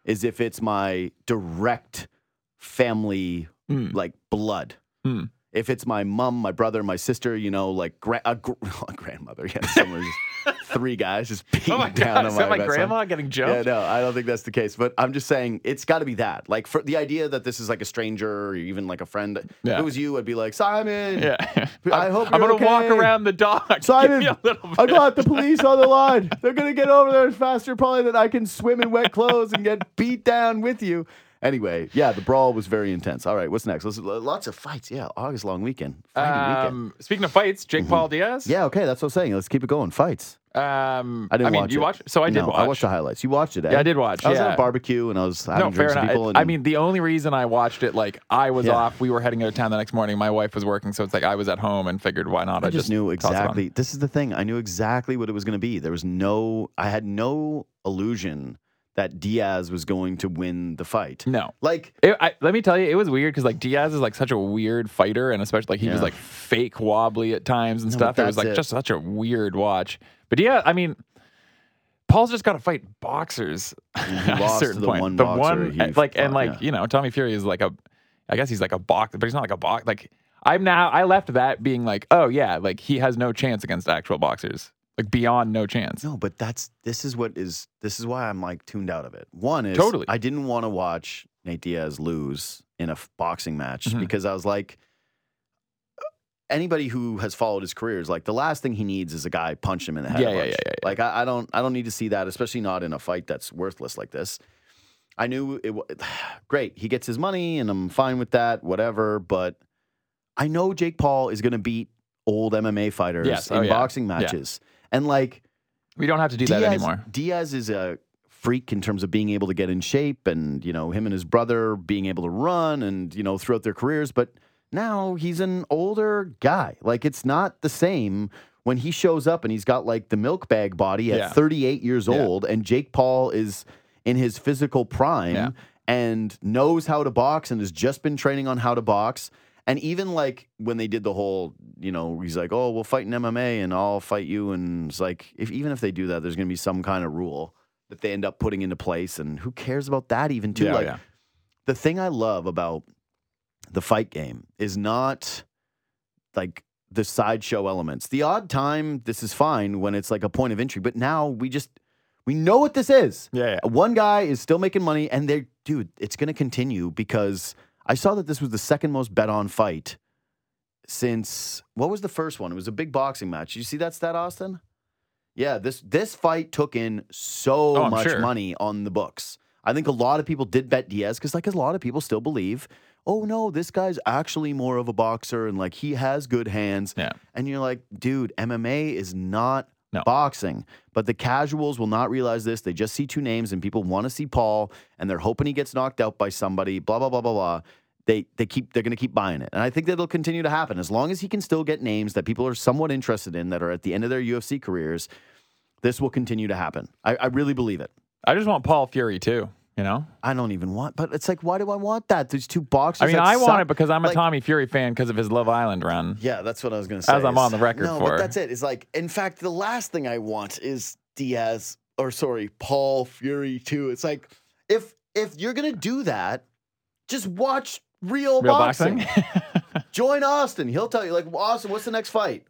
S1: is if it's my direct family
S3: Mm.
S1: like blood.
S3: Mm.
S1: If it's my mom, my brother, my sister, you know, like gra- a, gr- a grandmother, yeah, someone just three guys just oh beating
S3: Oh my
S1: down
S3: God,
S1: on
S3: is
S1: my
S3: that my grandma getting jumped Yeah,
S1: no, I don't think that's the case. But I'm just saying it's got to be that. Like for the idea that this is like a stranger or even like a friend. If
S3: Yeah.
S1: it was you, I'd be like Simon.
S3: Yeah.
S1: I hope
S3: I'm gonna walk around the dog. Give
S1: Simon,
S3: me a little
S1: I got the police on the line. They're gonna get over there faster, probably than I can swim in wet clothes and get beat down with you. Anyway, yeah, the brawl was very intense. All right, what's next? Let's, lots of fights. Yeah, August long weekend. Friday weekend.
S3: Um, speaking of fights, Jake Paul Diaz.
S1: Yeah, okay, that's what I'm saying. Let's keep it going. Fights.
S3: Um,
S1: I didn't
S3: mean,
S1: watch
S3: you
S1: it.
S3: watched? So I did
S1: no,
S3: watch.
S1: I watched the highlights. You watched it, eh?
S3: Yeah, I did watch,
S1: I was at a barbecue and I was having
S3: no, fair
S1: drinks with
S3: enough.
S1: people.
S3: I-
S1: And
S3: I mean, the only reason I watched it, like, I was
S1: Yeah.
S3: off. We were heading out of town the next morning. My wife was working, so it's like I was at home and figured, why not?
S1: I just knew
S3: toss it on.
S1: exactly. This is the thing. I knew exactly what it was going to be. There was no. I had no illusion that Diaz was going to win the fight.
S3: No.
S1: Like
S3: It, I, let me tell you, it was weird because like Diaz is like such a weird fighter, and especially like he was like fake wobbly at times and
S1: No,
S3: stuff. It was like
S1: it.
S3: just such a weird watch. But yeah, I mean, Paul's just got to fight boxers at a certain
S1: the
S3: point.
S1: one
S3: the
S1: boxer
S3: one,
S1: he eh,
S3: like, and like
S1: yeah.
S3: you know, Tommy Fury is like a, I guess he's like a box, but he's not like a box. Like I'm now, I left that being like, oh yeah, like he has no chance against actual boxers, like beyond no chance.
S1: no, but that's this is what is this is why I'm like tuned out of it. One is
S3: Totally.
S1: I didn't want to watch Nate Diaz lose in a f- boxing match
S3: Mhm.
S1: because I was like. Anybody who has followed his career is like the last thing he needs is a guy punch him in the head.
S3: Yeah, yeah, yeah, yeah.
S1: Like I, I don't, I don't need to see that, especially not in a fight that's worthless like this. I knew it. wa- Great, he gets his money, and I'm fine with that. Whatever, but I know Jake Paul is going to beat old MMA fighters
S3: Yes,
S1: in
S3: oh, yeah.
S1: boxing
S3: Yeah.
S1: And like
S3: We don't have to do
S1: Diaz,
S3: that anymore.
S1: Diaz is a freak in terms of being able to get in shape, and you know him and his brother being able to run, and you know throughout their careers. But now he's an older guy. Like it's not the same when he shows up and he's got like the milk bag body at
S3: Yeah.
S1: 38 years
S3: Yeah.
S1: old, and Jake Paul is in his physical prime
S3: Yeah.
S1: and knows how to box and has just been training on how to box. And even like when they did the whole, you know, he's like, "Oh, we'll fight in MMA and I'll fight you," and it's like, if even if they do that, there's going to be some kind of rule that they end up putting into place, and who cares about that even too?
S3: Yeah,
S1: like
S3: yeah.
S1: the thing I love about the fight game is not like the sideshow elements. The odd time, this is fine when it's like a point of entry, but now we just we know what this is.
S3: Yeah, yeah.
S1: One guy is still making money, and they, dude, it's going to continue because I saw that this was the second most bet on fight since what was the first one? It was a big boxing match. Did You see that stat, Austin? Yeah, this this fight took in so
S3: Oh,
S1: much
S3: sure.
S1: money on the books. I think a lot of people did bet Diaz because, like, a lot of people still believe, oh no, this guy's actually more of a boxer and like he has good hands.
S3: Yeah.
S1: And you're like, dude, MMA is not
S3: No.
S1: boxing. But the casuals will not realize this. They just see two names and people want to see Paul and they're hoping he gets knocked out by somebody, blah, blah, blah, blah, blah. They they keep they're gonna keep buying it. And I think that it'll continue to happen. As long as he can still get names that people are somewhat interested in that are at the end of their UFC careers, this will continue to happen. I, I really believe it.
S3: I just want Paul Fury too. You know,
S1: I don't even want, but it's like, why do I want that? There's two boxers.
S3: I mean, I want it because I'm a
S1: Like-
S3: Tommy Fury fan because of his Love Island run.
S1: Yeah, that's what I was going to say.
S3: As I'm on the record
S1: no,
S3: for.
S1: but that's it. It's like, in fact, the last thing I want is Diaz or sorry, Paul Fury too. It's like if if you're gonna do that, just watch real,
S3: Real
S1: boxing.
S3: boxing.
S1: Join Austin. He'll tell you. Like, Austin, what's the next fight?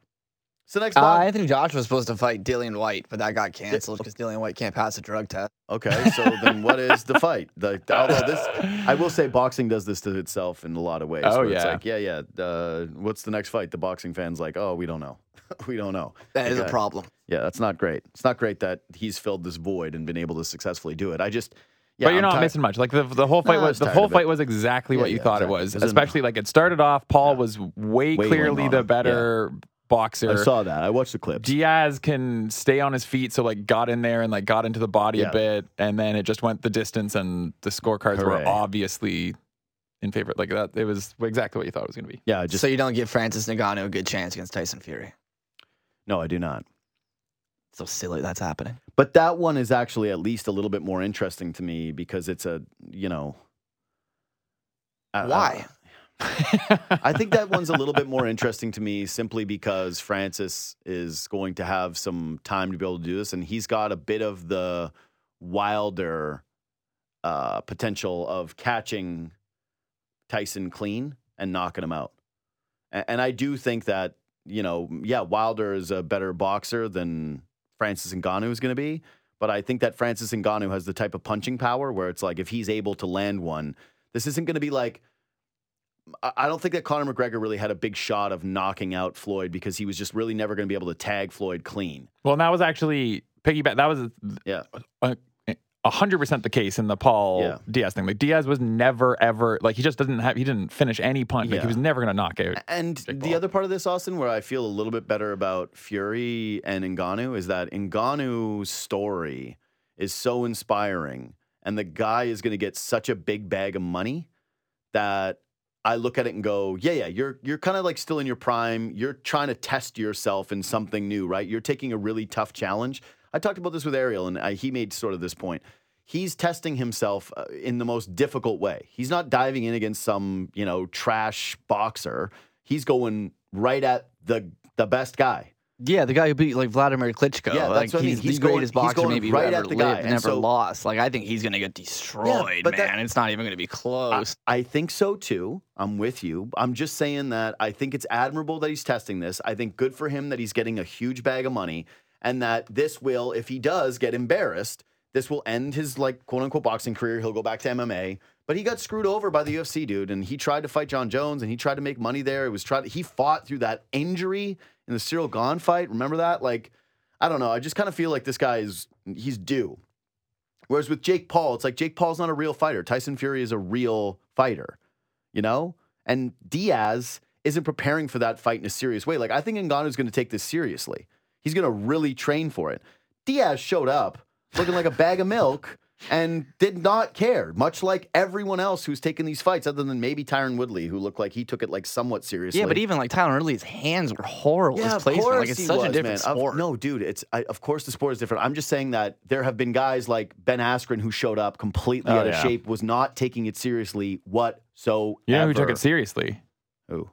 S1: What's the next
S4: Uh,
S1: box?
S4: Anthony Joshua was supposed to fight Dillian Whyte, but that got canceled because Dillian Whyte can't pass a drug test.
S1: Okay, so then what is the fight? The, although this, I will say, boxing does this to itself in a lot of ways.
S3: Oh,
S1: where It's
S3: yeah.
S1: like, yeah, yeah. Uh, what's the next fight? The boxing fans like, oh, we don't know. we don't know.
S4: That is a problem.
S1: Yeah, that's not great. It's not great that he's filled this void and been able to successfully do it. I just, yeah,
S3: but you're
S1: I'm
S3: not
S1: ti-
S3: missing much. Like the the whole fight
S1: I
S3: was
S1: was
S3: the whole fight was exactly
S1: Yeah,
S3: what you
S1: yeah,
S3: thought
S1: exactly.
S3: it was.
S1: It was
S3: Especially like it started off, Paul was way,
S1: Way more
S3: clearly the
S1: on.
S3: better boxer.
S1: I saw that. I watched the clip.
S3: Diaz can stay on his feet, so like got in there and like got into the body
S1: Yeah.
S3: a bit, and then it just went the distance, and the scorecards
S1: Hooray.
S3: were obviously in favor. Like that, it was exactly what you thought it was going to be.
S1: yeah, just
S4: so you don't give Francis Ngannou a good chance against Tyson Fury.
S1: no, I do not.
S4: So silly that's happening.
S1: But that one is actually at least a little bit more interesting to me because it's a, you know. I- I-
S4: Why?
S1: I think that one's a little bit more interesting to me simply because Francis is going to have some time to be able to do this, and he's got a bit of the wilder uh, potential of catching Tyson clean and knocking him out. And, and I do think that you know, yeah, Wilder is a better boxer than Francis Ngannou is going to be, but I think that Francis Ngannou has the type of punching power where it's like if he's able to land one, this isn't going to be like. I I don't think that Conor McGregor really had a big shot of knocking out Floyd because he was just really never going to be able to tag Floyd clean.
S3: well, and that was actually piggyback. That was
S1: Yeah.
S3: a hundred percent the case in the Paul
S1: Yeah.
S3: Diaz thing. Like Diaz was never ever like he just doesn't have he didn't finish any punch. Like he was never going to knock out.
S1: And
S3: Jake
S1: the
S3: Paul.
S1: other part of this, Austin, where I feel a little bit better about Fury and Ngannou is that Ngannou's story is so inspiring, and the guy is going to get such a big bag of money that I look at it and go, yeah, yeah, you're you're kind of like still in your prime. You're trying to test yourself in something new, right? You're taking a really tough challenge. I talked about this with Ariel, and I, he made sort of this point. He's testing himself uh, in the most difficult way. He's not diving in against some, you know, trash boxer. He's going right at the the best guy.
S4: Yeah, the guy who beat like Vladimir Klitschko.
S1: Yeah,
S4: like
S1: that's what I mean.
S4: he's,
S1: He's
S4: the
S1: going-
S4: greatest boxer maybe
S1: right
S4: ever
S1: the guy,
S4: lived,
S1: and
S4: never
S1: so-
S4: lost. Like I think he's gonna get destroyed,
S1: but
S4: man.
S1: that-
S4: it's not even gonna be
S1: I,
S4: close.
S1: I think so too. I'm with you. I'm just saying that I think it's admirable that he's testing this. I think good for him that he's getting a huge bag of money and that this will, if he does get embarrassed, this will end his like quote unquote boxing career. He'll go back to MMA. But he got screwed over by the UFC dude, and he tried to fight Jon Jones, and he tried to make money there. It was tried. He fought through that injury in the Ciryl Gane fight. Remember that? Like, I don't know. I just kind of feel like this guy is he's due. Whereas with Jake Paul, it's like Jake Paul's not a real fighter. Tyson Fury is a real fighter, you know? And Diaz isn't preparing for that fight in a serious way. Like, I think Ngannou's going to take this seriously. He's going to really train for it. Diaz showed up looking like a bag of milk and did not care, much like everyone else who's taken these fights, other than maybe Tyron Woodley, who looked like he took it like somewhat seriously.
S4: yeah, but even like Tyron Woodley's hands were horrible.
S1: Yeah,
S4: his
S1: of
S4: placement,
S1: course
S4: like it's
S1: he
S4: such a different
S1: man. Of-
S4: sport.
S1: no, dude, it's I, of course the sport is different. I'm just saying that there have been guys like Ben Askren who showed up completely
S3: Oh,
S1: out of
S3: yeah.
S1: shape, was not taking it seriously whatsoever.
S3: You know who took it seriously?
S1: Who?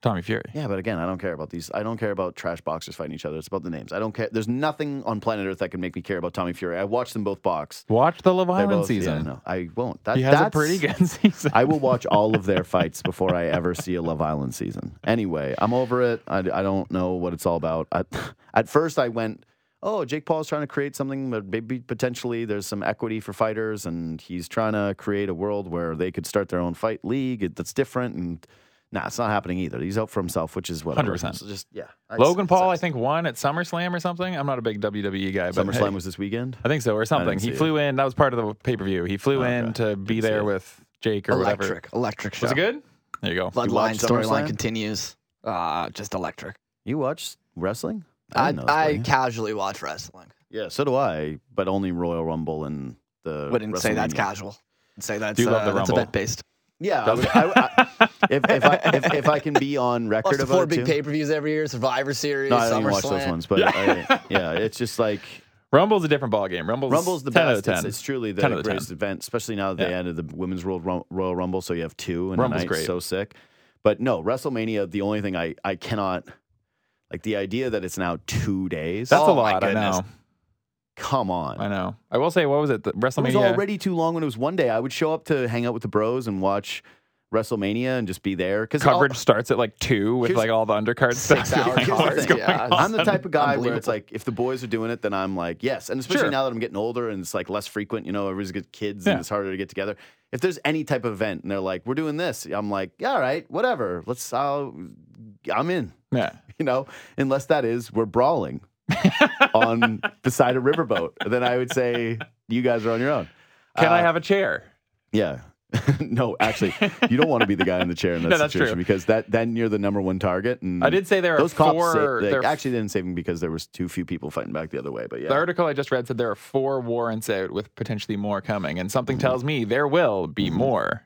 S3: Tommy Fury.
S1: Yeah, but again, I don't care about these. I don't care about trash boxers fighting each other. It's about the names. I don't care. There's nothing on planet Earth that can make me care about Tommy Fury. I watched them both box.
S3: Watch the Love Island
S1: both,
S3: season.
S1: Yeah, no, I won't. That,
S3: he has a pretty good season.
S1: I will watch all of their fights before I ever see a Love Island season. Anyway, I'm over it. I, I don't know what it's all about. I, at first, I went, oh, Jake Paul's trying to create something but maybe potentially there's some equity for fighters, and he's trying to create a world where they could start their own fight league that's different. And nah, it's not happening either. He's out for himself, which is what.
S3: 100%.
S1: So just yeah.
S3: Logan
S1: It's-
S3: Paul, I think, won at SummerSlam or something. I'm not a big WWE guy, but
S1: SummerSlam
S3: hey,
S1: was this weekend.
S3: I think so, or something.
S1: see
S3: He
S1: it.
S3: flew in. That was part of the pay per view. He flew
S1: Okay.
S3: in to be
S1: Didn't
S3: there with Jake or whatever.
S4: electric, electric show.
S3: Was it good? There you go.
S4: Bloodline
S1: watched
S4: storyline
S1: SummerSlam?
S4: continues. Uh, just electric.
S1: You watch wrestling?
S4: I,
S1: didn't know
S4: I casually watch wrestling.
S1: yeah, so do I, but only Royal Rumble and the.
S4: Wouldn't say that's casual. I'd say that's
S3: Do you love
S4: uh, that's event based.
S1: Yeah, I would, I, I, if, if, I, if, if I can be on record
S4: the
S1: about
S4: four big pay per views every year, Survivor Series,
S1: no, I don't even watch
S4: SummerSlam.
S1: those ones, but I, yeah, it's just like
S3: Rumble's a different ballgame. Rumble's,
S1: Rumble's the
S3: 10
S1: best.
S3: out of 10.
S1: It's, it's truly the
S3: 10 out of 10.
S1: greatest event, especially now that they
S3: Yeah.
S1: added the Women's World Rum- Royal Rumble, so you have two and
S3: Rumble's
S1: a night.
S3: great.
S1: So sick. But no, WrestleMania. The only thing I I cannot like the idea that it's now two days.
S3: That's
S4: Oh
S3: a lot. I know.
S1: Come on.
S3: I know. I will say, what was it? The WrestleMania.
S1: It was already too long when it was one day. I would show up to hang out with the bros and watch WrestleMania and just be there because
S3: coverage starts at like two with like all the undercard stuff.
S4: Six hours.
S3: Like,
S1: the.
S4: Yeah.
S1: I'm the type of guy where it's like if the boys are doing it, then I'm like yes, and especially
S3: Sure.
S1: now that I'm getting older and it's like less frequent. You know, everybody's got kids
S3: Yeah.
S1: and it's harder to get together. If there's any type of event and they're like, we're doing this, I'm like, yeah, all right, whatever. Let's. I'll, I'm in.
S3: Yeah.
S1: You know, unless that is we're brawling on the side of riverboat, then I would say you guys are on your own.
S3: Can I
S1: Uh,
S3: have a chair?
S1: Yeah. no, actually, you don't want to be the guy in the chair in that
S3: No,
S1: situation
S3: true.
S1: because that then you're the number one target. And
S3: I did say there are
S1: those cops
S3: four-
S1: they
S3: there are-
S1: actually didn't save him because there was too few people fighting back the other way. But yeah,
S3: The article I just read said there are four warrants out with potentially more coming, and something tells me there will be more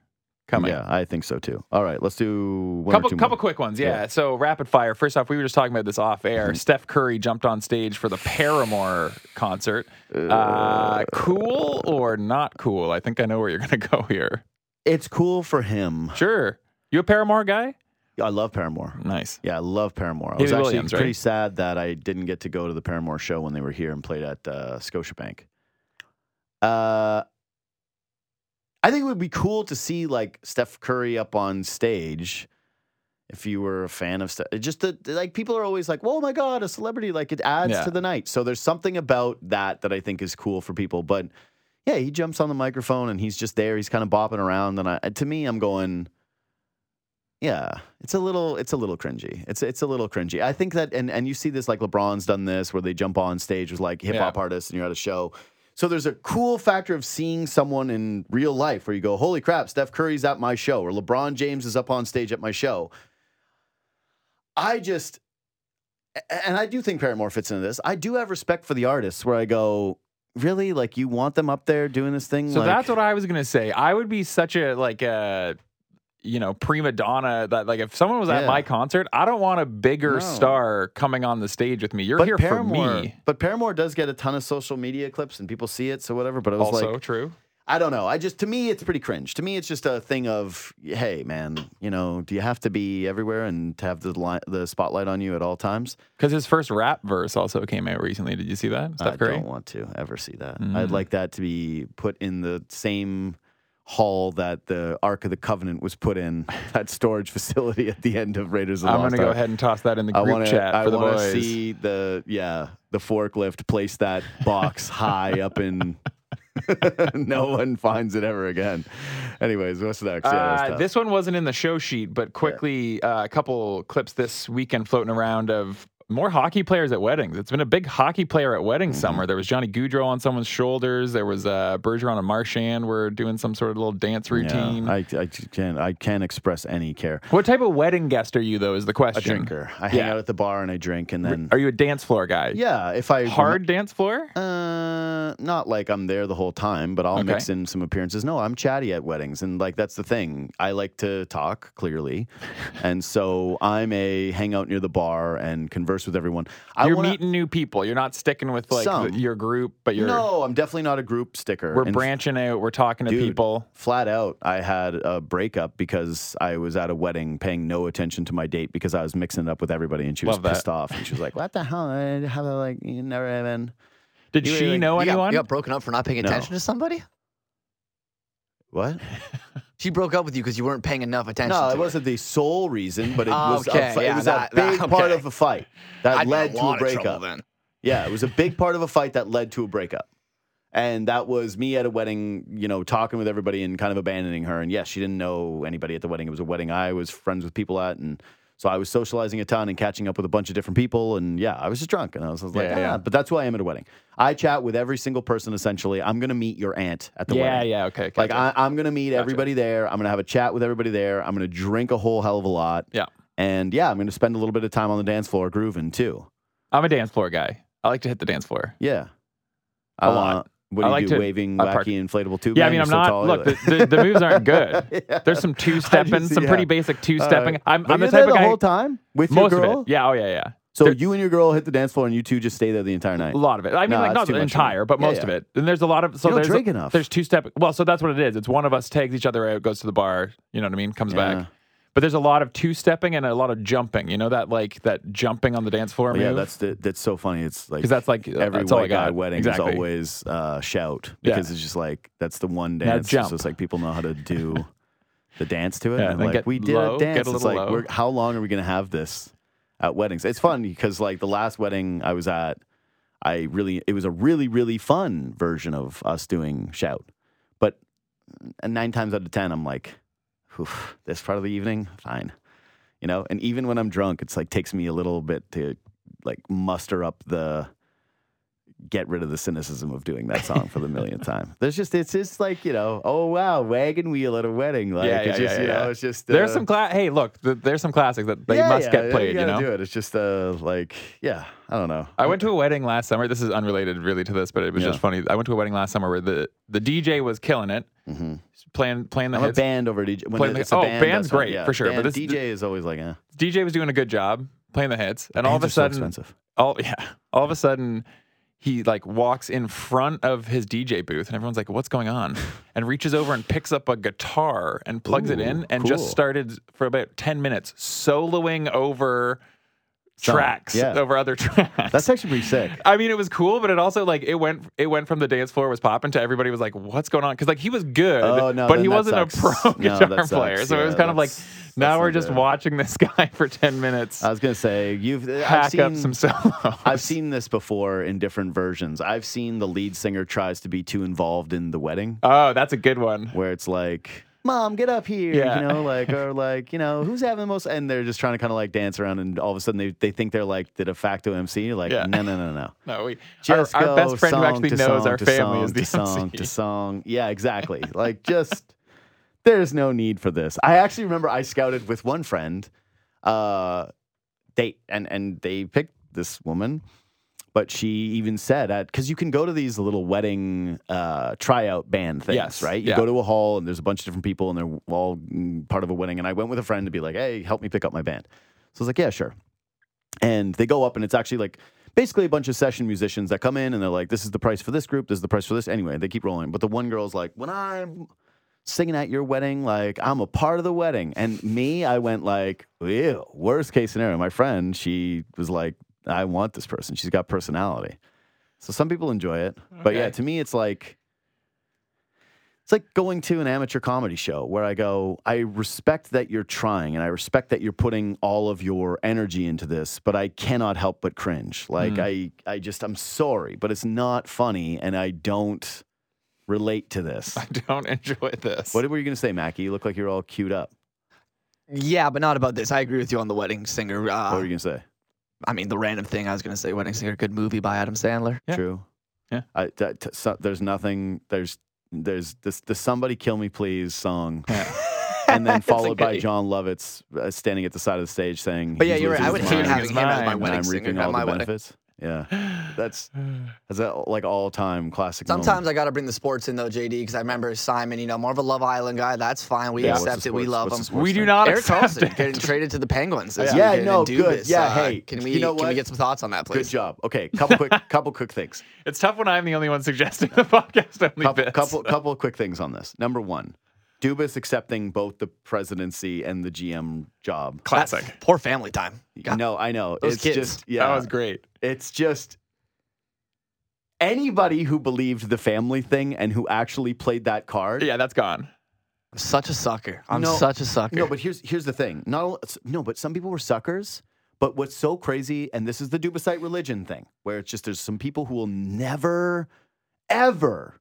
S3: coming.
S1: Mm-hmm. yeah, I think so too. All right, let's do one
S3: couple couple
S1: more.
S3: quick ones, yeah.
S1: Yeah. Mm-hmm.
S3: So rapid fire. First off, we were just talking about this off air. Steph Curry jumped on stage for the Paramore concert. Uh, cool or not cool? I think I know where you're going to go here.
S1: It's cool for him.
S3: Sure. You a Paramore guy?
S1: I love Paramore.
S3: Nice.
S1: Yeah, I love Paramore. I
S3: Hayley
S1: was actually
S3: Williams, right?
S1: pretty sad that I didn't get to go to the Paramore show when they were here and played at uh, Scotiabank. Uh, I think it would be cool to see like Steph Curry up on stage. If you were a fan of Steph, just the, like people are always like, "Oh my god, a celebrity!" Like it adds
S3: Yeah.
S1: to the night. So there's something about that that I think is cool for people. But yeah, he jumps on the microphone and he's just there. He's kind of bopping around, and I, to me, I'm going. Yeah, it's a little it's a little cringy. It's it's a little cringy. I think that and and you see this like LeBron's done this where they jump on stage with like hip hop
S3: Yeah.
S1: artists and you're at a show. So there's a cool factor of seeing someone in real life where you go, "Holy crap, Steph Curry's at my show," or LeBron James is up on stage at my show. I just and I do think Paramore fits into this. I do have respect for the artists where I go, "Really? Like you want them up there doing this thing?"
S3: So
S1: like,
S3: that's what I was gonna say. I would be such a like a you know prima donna that like if someone was at
S1: Yeah.
S3: my concert, I don't want a bigger
S1: No.
S3: star coming on the stage with me. You're
S1: but
S3: here
S1: Paramore,
S3: for me.
S1: But Paramore does get a ton of social media clips and people see it, so whatever. But it was
S3: Also
S1: like,
S3: true.
S1: I don't know. I just to me, it's pretty cringe. To me, it's just a thing of, hey, man, you know, do you have to be everywhere and to have the li- the spotlight on you at all times?
S3: Because his first rap verse also came out recently. Did you see that? Steph
S1: I
S3: Curry.
S1: don't want to ever see that.
S3: Mm.
S1: I'd like that to be put in the same hall that the Ark of the Covenant was put in, that storage facility at the end of Raiders of the
S3: I'm
S1: Lost
S3: gonna go ahead and toss that in the
S1: I
S3: group
S1: want to.
S3: chat
S1: I
S3: for the
S1: want
S3: boys.
S1: to see the yeah the forklift place that box high up in. no one finds it ever again. Anyways, what's next? Yeah,
S3: Uh,
S1: tough.
S3: this one wasn't in the show sheet, but quickly, uh, a couple clips this weekend floating around of more hockey players at weddings. It's been a big hockey player at weddings
S1: Mm-hmm.
S3: summer. There was Johnny Gaudreau on someone's shoulders. There was uh, Bergeron and Marchand were doing some sort of little dance routine.
S1: Yeah, I, I can't. I can't express any care.
S3: what type of wedding guest are you, though? Is the question.
S1: A drinker. I hang
S3: Yeah.
S1: out at the bar and I drink, and then
S3: Are you a dance floor guy?
S1: yeah, if I
S3: Hard dance floor?
S1: Uh, not like I'm there the whole time, but I'll
S3: Okay.
S1: mix in some appearances. No, I'm chatty at weddings, and like that's the thing. I like to talk clearly, and so I'm a hang out near the bar and converse with everyone. I
S3: you're
S1: wanna,
S3: meeting new people. You're not sticking with like the- your group, but you're
S1: No, I'm definitely not a group sticker.
S3: we're
S1: And
S3: branching out. We're talking to people.
S1: Flat out, I had a breakup because I was at a wedding paying no attention to my date because I was mixing it up with everybody, and she was
S3: Love that.
S1: pissed off. And she was like, "What the hell? I have a, like you never even."
S3: Did
S1: you
S3: she
S1: really-
S3: know
S4: You got,
S3: anyone?
S4: you got broken up for not paying
S1: No.
S4: attention to somebody?
S1: What?
S4: She broke up with you because you weren't paying enough attention
S1: No, it
S4: her.
S1: wasn't the sole reason, but it
S4: Ah,
S1: was
S4: okay,
S1: a, it
S4: yeah,
S1: was
S4: that-
S1: a
S4: that-
S1: big part of a fight that
S4: I'd
S1: led
S4: a
S1: to a
S4: lot of trouble
S1: breakup.
S4: then.
S1: Yeah, it was a big part of a fight that led to a breakup. And that was me at a wedding, you know, talking with everybody and kind of abandoning her. And yes, she didn't know anybody at the wedding. It was a wedding I was friends with people at. And so I was socializing a ton and catching up with a bunch of different people. And yeah, I was just drunk. And I was, I was like,
S3: Yeah,
S1: ah,
S3: yeah.
S1: but that's who I am at a wedding. I chat with every single person essentially. I'm going to meet your aunt at the
S3: yeah,
S1: wedding.
S3: yeah, yeah, okay.
S1: Like
S3: gotcha.
S1: I, I'm gonna meet everybody there. I'm gonna have a chat with everybody there. I'm gonna drink a whole hell of a lot.
S3: Yeah.
S1: And yeah, I'm gonna spend a little bit of time on the dance floor grooving too.
S3: I'm a dance floor guy. I like to hit the dance floor.
S1: Yeah.
S3: A lot.
S1: What do
S3: I
S1: you
S3: like
S1: do?
S3: to-
S1: Waving
S3: I
S1: wacky
S3: park-
S1: inflatable tube?
S3: Yeah, I mean, I'm not.
S1: tall,
S3: Look, the, the, the moves aren't good.
S1: Yeah.
S3: There's some two stepping, some pretty basic two stepping.
S1: right.
S3: I'm, I'm the type of
S1: the whole time with
S3: most
S1: your girl.
S3: of it. Yeah. Oh yeah, yeah.
S1: So
S3: There-
S1: you and your girl hit the dance floor, and you two just stay there the entire night.
S3: A lot of it. I mean,
S1: No,
S3: like not the
S1: much for me.
S3: entire, but
S1: Yeah,
S3: most
S1: yeah.
S3: of it. And there's a lot of so
S1: You
S3: there's
S1: drink enough.
S3: There's two step. Well, so that's what it is. It's one of us tags each other out, goes to the bar. You know what I mean? Comes
S1: Yeah.
S3: back. But there's a lot of two stepping and a lot of jumping. You know that like that jumping on the dance floor
S1: yeah,
S3: move?
S1: that's the, that's so funny. It's like
S3: because that's like uh,
S1: every
S3: that's
S1: white guy wedding
S3: exactly.
S1: is always uh, shout
S3: Yeah.
S1: because it's just like that's the one dance. So it's like people know how to do the dance to it.
S3: Yeah,
S1: and like we did
S3: low,
S1: a dance.
S3: a
S1: it's like we're, how long are we gonna have this at weddings? It's fun because like the last wedding I was at, I really it was a really really fun version of us doing shout, but nine times out of ten I'm like, "Oof, this part of the evening, fine. You know, and even when I'm drunk, it's like takes me a little bit to like muster up the get rid of the cynicism of doing that song for the millionth time. There's just it's just like you know, oh wow, wagon wheel at a wedding. Like
S3: Yeah,
S1: it's
S3: yeah,
S1: just
S3: yeah,
S1: you know, it's just
S3: There's
S1: uh,
S3: some cla- hey, look, th- there's some classics that they must get played,
S1: You
S3: you know.
S1: do it. It's just uh like yeah, I don't know.
S3: I went to a wedding last summer. This is unrelated really to this, but it was just funny. I went to a wedding last summer where the, the DJ was killing it,
S1: Mhm.
S3: playing playing the
S1: I'm a
S3: hits.
S1: band over DJ. When
S3: the-
S1: it's a
S3: oh,
S1: band,
S3: band's great, for sure, but this-
S1: DJ is always like, eh.
S3: DJ was doing a good job playing the hits, and all of a
S1: Bands so
S3: sudden,
S1: expensive.
S3: all yeah, all of a sudden, he like walks in front of his DJ booth, and everyone's like, "What's going on?" and reaches over and picks up a guitar and plugs it in, and
S1: cool.
S3: just started for about ten minutes soloing over tracks,
S1: yeah.
S3: over other tracks.
S1: That's actually pretty sick.
S3: I mean, it was cool, but it also like it went it went from the dance floor was popping to everybody was like, "What's going on?" Because like he was good,
S1: Oh, no,
S3: but he wasn't a pro
S1: No,
S3: guitar player. So it was kind of like now we're just
S1: good.
S3: watching this guy for ten minutes
S1: I was gonna say you've uh,
S3: I've
S1: seen,
S3: up some solos.
S1: I've seen this before in different versions. I've seen the lead singer tries to be too involved in the wedding,
S3: Oh, that's a good one.
S1: where it's like, "Mom, get up here,"
S3: Yeah.
S1: you know, like or like you know, who's having the most, and they're just trying to kind of like dance around, and all of a sudden they, they think they're like the de facto MC. You're like,
S3: Yeah.
S1: no, no, no, no.
S3: No, we
S1: Just
S3: our, our best friend who actually knows
S1: song
S3: our family
S1: song
S3: is the
S1: to song
S3: MC.
S1: to song. Yeah, exactly. like just there's no need for this. I actually remember I scouted with one friend. Uh, they and and they picked this woman, but she even said at because you can go to these little wedding uh, tryout band things,
S3: Yes,
S1: right? You
S3: yeah.
S1: go to a hall and there's a bunch of different people and they're all part of a wedding. And I went with a friend to be like, hey, help me pick up my band. So I was like, yeah, sure. And they go up and it's actually like basically a bunch of session musicians that come in and they're like, this is the price for this group, this is the price for this. Anyway, they keep rolling. But the one girl's like, when I'm singing at your wedding, like I'm a part of the wedding. And me, I went like, ew, worst case scenario. My friend, she was like, I want this person. She's got personality. So some people enjoy it. But yeah, to me, it's like, it's like going to an amateur comedy show where I go, I respect that you're trying and I respect that you're putting all of your energy into this, but I cannot help but cringe. Like I I just I'm sorry, but it's not funny and I don't relate to this.
S3: I don't enjoy this.
S1: What were you going to say, Mackie? You look like you're all queued up.
S4: Yeah, but not about this. I agree with you on the wedding singer.
S1: What
S4: Uh,
S1: were you going to say?
S4: I mean, the random thing I was going to say, wedding singer, good movie by Adam Sandler.
S3: Yeah.
S1: True.
S3: Yeah.
S1: I, that, t- so, there's nothing. There's there's this the "Somebody Kill Me Please" song, and then followed by. Jon Lovitz uh, standing at the side of the stage saying,
S4: But yeah, you're right. I would
S1: his
S4: hate
S1: mind,
S4: having him as my
S3: and
S1: and
S4: wedding
S1: I'm
S4: singer
S1: reaping all
S4: my
S1: the
S4: wedding.
S1: benefits." Yeah, that's is that like all time classic. moment?
S4: Sometimes I got to bring the sports in though, JD, because I remember Simon. You know, more of a Love Island guy. That's fine. We
S1: Yeah,
S4: accept it. We love
S1: what's
S4: him.
S3: we do not
S4: Erik
S3: accept
S4: Karlsson
S3: it.
S4: getting traded to the Penguins. This
S1: Yeah,
S4: weekend
S1: no,
S4: in
S1: good.
S4: Dubas.
S1: Yeah,
S4: Uh,
S1: hey,
S4: can we
S1: you know
S4: can we get some thoughts on that, please?
S1: Good job. Okay, couple quick couple quick things.
S3: It's tough when I'm the only one suggesting the podcast only
S1: couple,
S3: bits.
S1: couple couple quick things on this. Number one, Dubas accepting both the presidency and the GM job.
S3: Classic.
S4: That- poor family time. God,
S1: No, I know.
S4: Those
S1: it's
S4: kids.
S1: just yeah.
S3: That was great.
S1: It's just anybody who believed the family thing and who actually played that card.
S3: Yeah, that's gone.
S4: I'm such a sucker. I'm
S1: No,
S4: such a sucker.
S1: No, but here's here's the thing. Not all- no, but some people were suckers. But what's so crazy, and this is the Dubasite religion thing, where it's just there's some people who will never, ever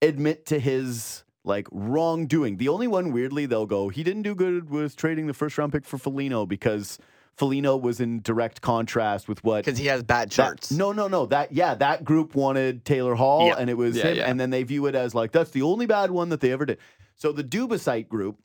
S1: admit to his like wrongdoing. The only one, weirdly, they'll go, he didn't do good with trading the first round pick for Foligno because Foligno was in direct contrast with what
S4: because he has bad
S1: that-
S4: charts.
S1: no, no, no. That yeah, that group wanted Taylor Hall,
S4: Yeah.
S1: and it was
S3: Yeah,
S1: him,
S3: yeah.
S1: and then they view it as like that's the only bad one that they ever did. So the Dubasite group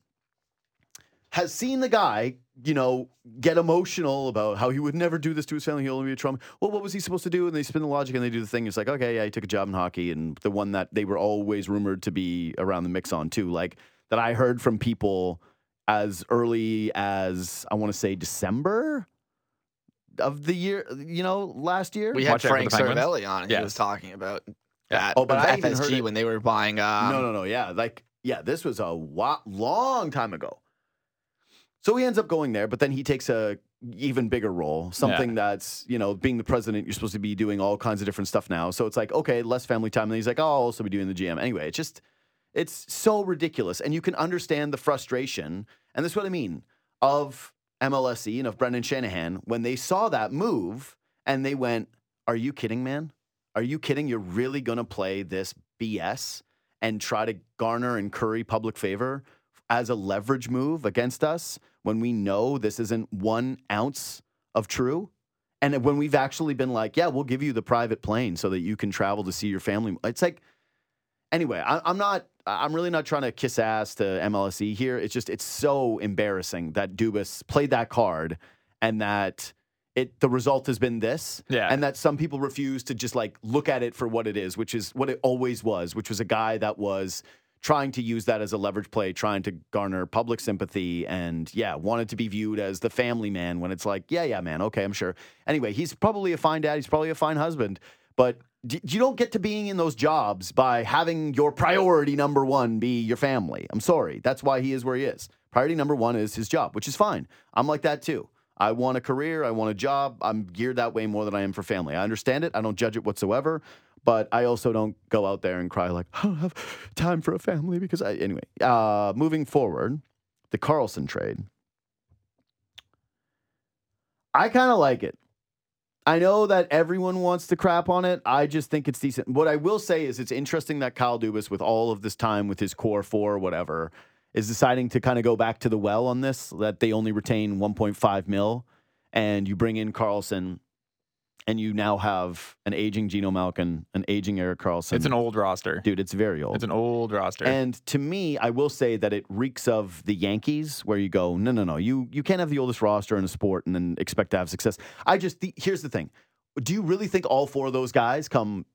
S1: has seen the guy, you know, get emotional about how he would never do this to his family. He'll only be a Trump. Well, what was he supposed to do? And they spin the logic and they do the thing. It's like, okay, yeah, he took a job in hockey, and the one that they were always rumored to be around the mix on too, like that I heard from people as early as I want to say December of the year, you know, last year.
S4: we had
S3: Watch
S4: Frank
S3: the
S4: Seravalli on. and He was talking about
S3: Yeah.
S4: that.
S1: Oh, but
S4: with
S1: I even heard
S4: FSG when they were buying. Um,
S1: no, no, no. Yeah, like yeah, this was a wa- long time ago. So he ends up going there, but then he takes a even bigger role, something that's you know being the president. You're supposed to be doing all kinds of different stuff now. So it's like okay, less family time. And he's like, oh, I'll also be doing the GM anyway. It's just it's so ridiculous, and you can understand the frustration. And this is what I mean of MLSE and of Brendan Shanahan when they saw that move and they went, "Are you kidding, man? Are you kidding? You're really gonna play this BS?" and try to garner and curry public favor as a leverage move against us when we know this isn't one ounce of true. And when we've actually been like, yeah, we'll give you the private plane so that you can travel to see your family. It's like, anyway, I, I'm not. I'm really not trying to kiss ass to MLSE here. It's just it's so embarrassing that Dubas played that card and that it the result has been this.
S3: Yeah.
S1: And that some people refuse to just like look at it for what it is, which is what it always was, which was a guy that was trying to use that as a leverage play, trying to garner public sympathy and yeah, wanted to be viewed as the family man when it's like, yeah, yeah, man, okay, I'm sure. Anyway, he's probably a fine dad, he's probably a fine husband, but d- you don't get to being in those jobs by having your priority number one be your family. I'm sorry. That's why he is where he is. Priority number one is his job, which is fine. I'm like that too. I want a career. I want a job. I'm geared that way more than I am for family. I understand it. I don't judge it whatsoever. But I also don't go out there and cry like, I don't have time for a family because I, anyway, uh, moving forward, the Karlsson trade. I kind of like it. I know that everyone wants to crap on it. I just think it's decent. What I will say is it's interesting that Kyle Dubas, with all of this time with his core four, whatever, is deciding to kind of go back to the well on this, that they only retain 1.5 mil, and you bring in Karlsson, and you now have an aging Geno Malkin, an aging Erik Karlsson.
S3: It's an old roster.
S1: dude. It's very old.
S3: It's an old roster.
S1: And to me, I will say that it reeks of the Yankees, where you go, no, no, no, you you can't have the oldest roster in a sport and then expect to have success. I just the, here's the thing: Do you really think all four of those guys come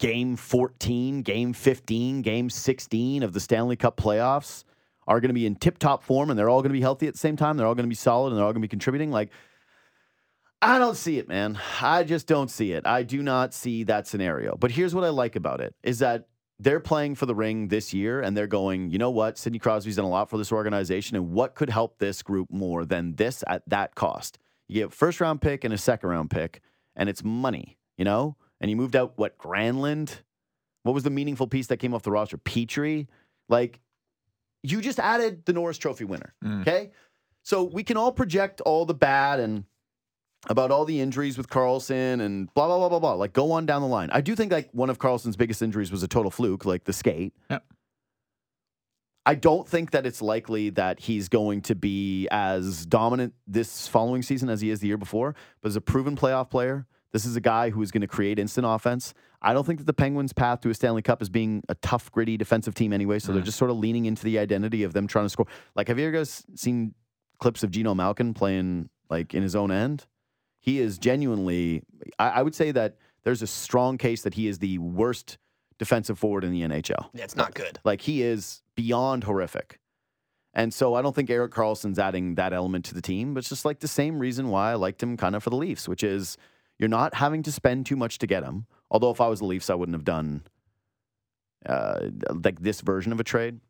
S1: game 14, game 15, game 16 of the Stanley Cup playoffs are going to be in tip top form and they're all going to be healthy at the same time? They're all going to be solid and they're all going to be contributing. Like, I don't see it, man. I just don't see it. I do not see that scenario. But here's what I like about it is that they're playing for the ring this year and they're going, you know what? Sidney Crosby's done a lot for this organization. And what could help this group more than this at that cost? You get a first round pick and a second round pick, and it's money, you know? And you moved out what, Granlund? What was the meaningful piece that came off the roster? Petry? Like, you just added the Norris Trophy winner.
S3: Mm.
S1: Okay. So we can all project all the bad and about all the injuries with Karlsson and blah blah blah blah blah. Like go on down the line. I do think like one of Karlsson's biggest injuries was a total fluke, like the skate.
S3: Yep.
S1: I don't think that it's likely that he's going to be as dominant this following season as he is the year before. But as a proven playoff player, this is a guy who is going to create instant offense. I don't think that the Penguins' path to a Stanley Cup is being a tough, gritty defensive team anyway. So they're mm. just sort of leaning into the identity of them trying to score. Like, have you ever guys seen clips of Geno Malkin playing like in his own end? He is genuinely. I, I would say that there's a strong case that he is the worst defensive forward in the NHL.
S4: Yeah, it's not good.
S1: Like he is beyond horrific. And so I don't think Erik Karlsson's adding that element to the team, but it's just like the same reason why I liked him kind of for the Leafs, which is you're not having to spend too much to get him. Although if I was the Leafs, I wouldn't have done uh, like this version of a trade.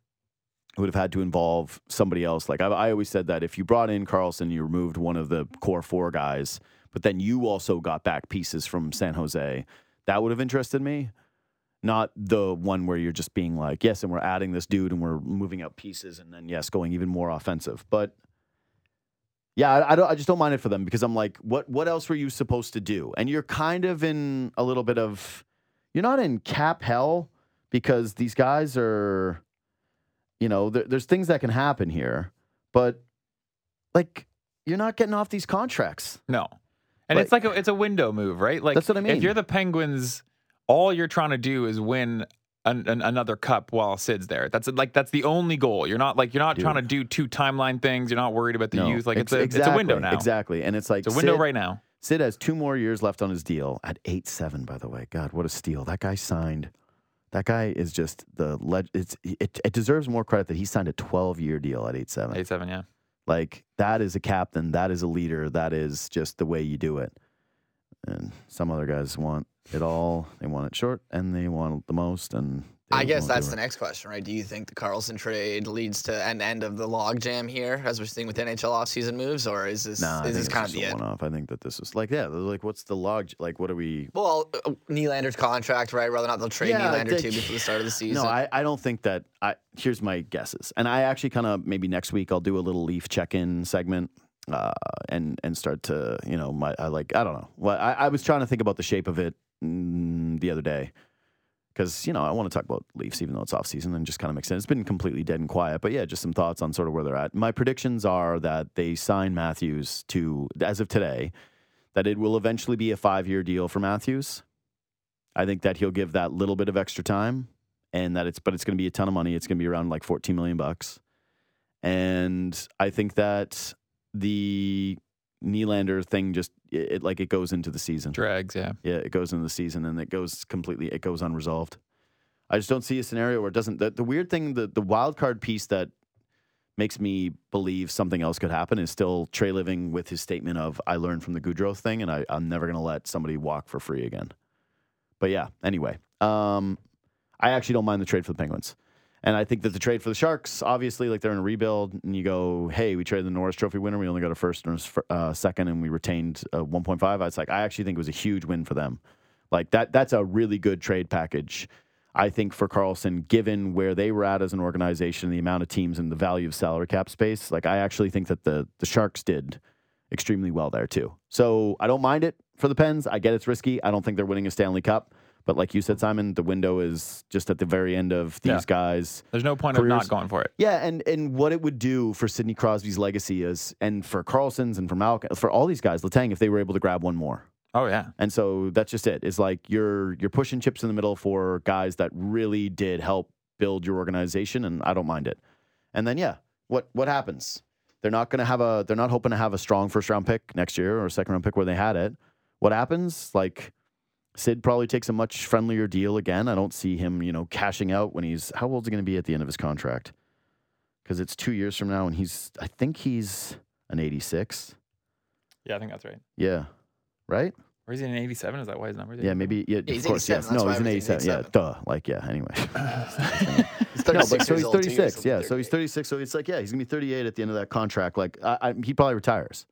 S1: It would have had to involve somebody else. Like I, I always said that if you brought in Carlson, you removed one of the core four guys, but then you also got back pieces from San Jose, that would have interested me not the one where you're just being like, yes, and we're adding this dude and we're moving out pieces and then yes, going even more offensive. But yeah, I, I don't. I just don't mind it for them because I'm like, what? What else were you supposed to do? And you're kind of in a little bit of, you're not in cap hell because these guys are, you know, there, there's things that can happen here, but like you're not getting off these contracts.
S3: No. And
S1: Like-
S3: it's like a, it's a window move, right? Like
S1: That's what I mean.
S3: If you're the Penguins, all you're trying to do is win an, an, another cup while Sid's there. That's like that's the only goal. You're not like you're not
S1: Dude.
S3: trying to do two timeline things. You're not worried about the
S1: No,
S3: youth. Like it's a it's a window now.
S1: Exactly, and it's like
S3: It's a window
S1: Sid-
S3: right now.
S1: Sid has two more years left on his deal at eight seven. By the way, God, what a steal! That guy signed. That guy is just the leg. It's it, it deserves more credit that he signed a twelve year deal at eight seven.
S3: Eight seven, yeah.
S1: Like that is a captain. That is a leader. That is just the way you do it. And some other guys want it all. They want it short, and they want the most. And
S4: I guess that's the next question, right? Do you think the Karlsson trade leads to an end of the logjam here, as we're seeing with NHL offseason moves, or is this
S1: Nah,
S4: is this kind of the end?
S1: one-off. I think that this is like, yeah, like, what's the log? Like, what are we?
S4: Well, uh, Nylander's contract, right? Rather not they'll trade
S1: Yeah,
S4: Nylander
S1: they-
S4: too before the start of the season.
S1: No, I, I don't think that. I here's my guesses, and I actually kind of maybe next week I'll do a little Leaf check-in segment, uh, and and start to you know my I like I don't know. Well, I, I was trying to think about the shape of it mm, the other day because you know I want to talk about Leafs even though it's off season and just kind of mix it. It's been completely dead and quiet, but yeah, just some thoughts on sort of where they're at. My predictions are that they sign Matthews to as of today. that it will eventually be a five year deal for Matthews. I think that he'll give that little bit of extra time and that it's but it's going to be a ton of money. It's going to be around like 14 million bucks. And I think that the Nylander thing just it, it like it goes into the season.
S3: Drags, yeah.
S1: Yeah, it goes into the season and it goes completely it goes unresolved. I just don't see a scenario where it doesn't the, the weird thing the the wild card piece that makes me believe something else could happen is still Treliving with his statement of I learned from the Gaudreau thing and I, I'm never gonna let somebody walk for free again. But yeah, anyway. Um I actually don't mind the trade for the Penguins. And I think that the trade for the Sharks, obviously, like they're in a rebuild, and you go, hey, we traded the Norris Trophy winner. We only got a first and a uh, second, and we retained a 1.5. It's like, I actually think it was a huge win for them. Like that, that's a really good trade package. I think for Karlsson, given where they were at as an organization, the amount of teams and the value of salary cap space, like I actually think that the the Sharks did extremely well there too. So I don't mind it for the Pens. I get it's risky. I don't think they're winning a Stanley Cup. But like you said, mm-hmm. Simon, the window is just at the very end of these
S3: Yeah.
S1: guys.
S3: There's no point of
S1: Careers-
S3: not going for it.
S1: Yeah, and and what it would do for Sidney Crosby's legacy is, and for Karlsson's and for Malkin, for all these guys, Letang, if they were able to grab one more.
S3: Oh yeah.
S1: And so that's just it. It's like you're you're pushing chips in the middle for guys that really did help build your organization, and I don't mind it. And then yeah, what what happens? They're not going to have a. They're not hoping to have a strong first round pick next year or a second round pick where they had it. What happens? Like Sid probably takes a much friendlier deal again. I don't see him, you know, cashing out when he's how old is he going to be at the end of his contract? Because it's two years from now, and he's I think he's an eighty six.
S3: Yeah, I think that's right.
S1: Yeah, right.
S3: Or is he an 87? Is that why his number?
S1: Yeah, maybe. Yeah,
S4: he's
S1: of course.
S4: 87,
S1: Yes. No, he's an
S4: everything's
S1: 87. Yeah, duh. Like, yeah. Anyway.
S4: He's
S1: no,
S4: 36
S1: but so he's
S4: old, two years
S1: 36. Yeah,
S4: be
S1: so he's 36. So it's like, yeah, he's gonna be 38 at the end of that contract. Like, I, I, he probably retires.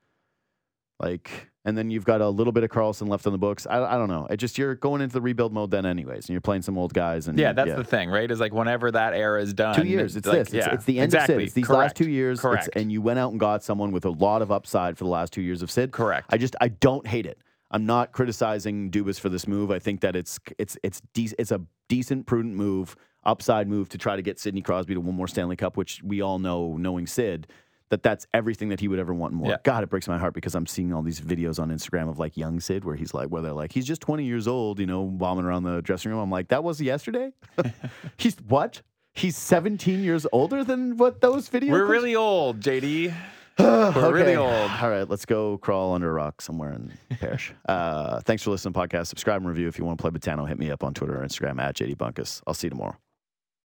S1: Like, and then you've got a little bit of Karlsson left on the books. I, I don't know. It just you're going into the rebuild mode then, anyways, and you're playing some old guys. And
S3: Yeah, that's the thing, right? Is like whenever that era is done.
S1: two years. It's this. It's,
S3: yeah,
S1: it's the end
S3: exactly.
S1: of Sid. It's these
S3: Correct.
S1: last two years. It's-
S3: Correct.
S1: and you went out and got someone with a lot of upside for the last two years of Sid.
S3: Correct.
S1: I just I don't hate it. I'm not criticizing Dubas for this move. I think that it's it's it's de- it's a decent, prudent move, upside move to try to get Sidney Crosby to one more Stanley Cup, which we all know, knowing Sid, that that's everything that he would ever want more.
S3: Yeah.
S1: God, it breaks my heart because I'm seeing all these videos on Instagram of like young Sid where he's like, where they're like, he's just 20 years old, you know, bombing around the dressing room. I'm like, that was yesterday. he's what? He's 17 years older than what those videos.
S3: We're really old, JD. We're really old.
S1: All right, let's go crawl under a rock somewhere and perish. uh, thanks for listening to the podcast. Subscribe and review. If you want to play Botano, hit me up on Twitter or Instagram at JD Bunkis. I'll see you tomorrow.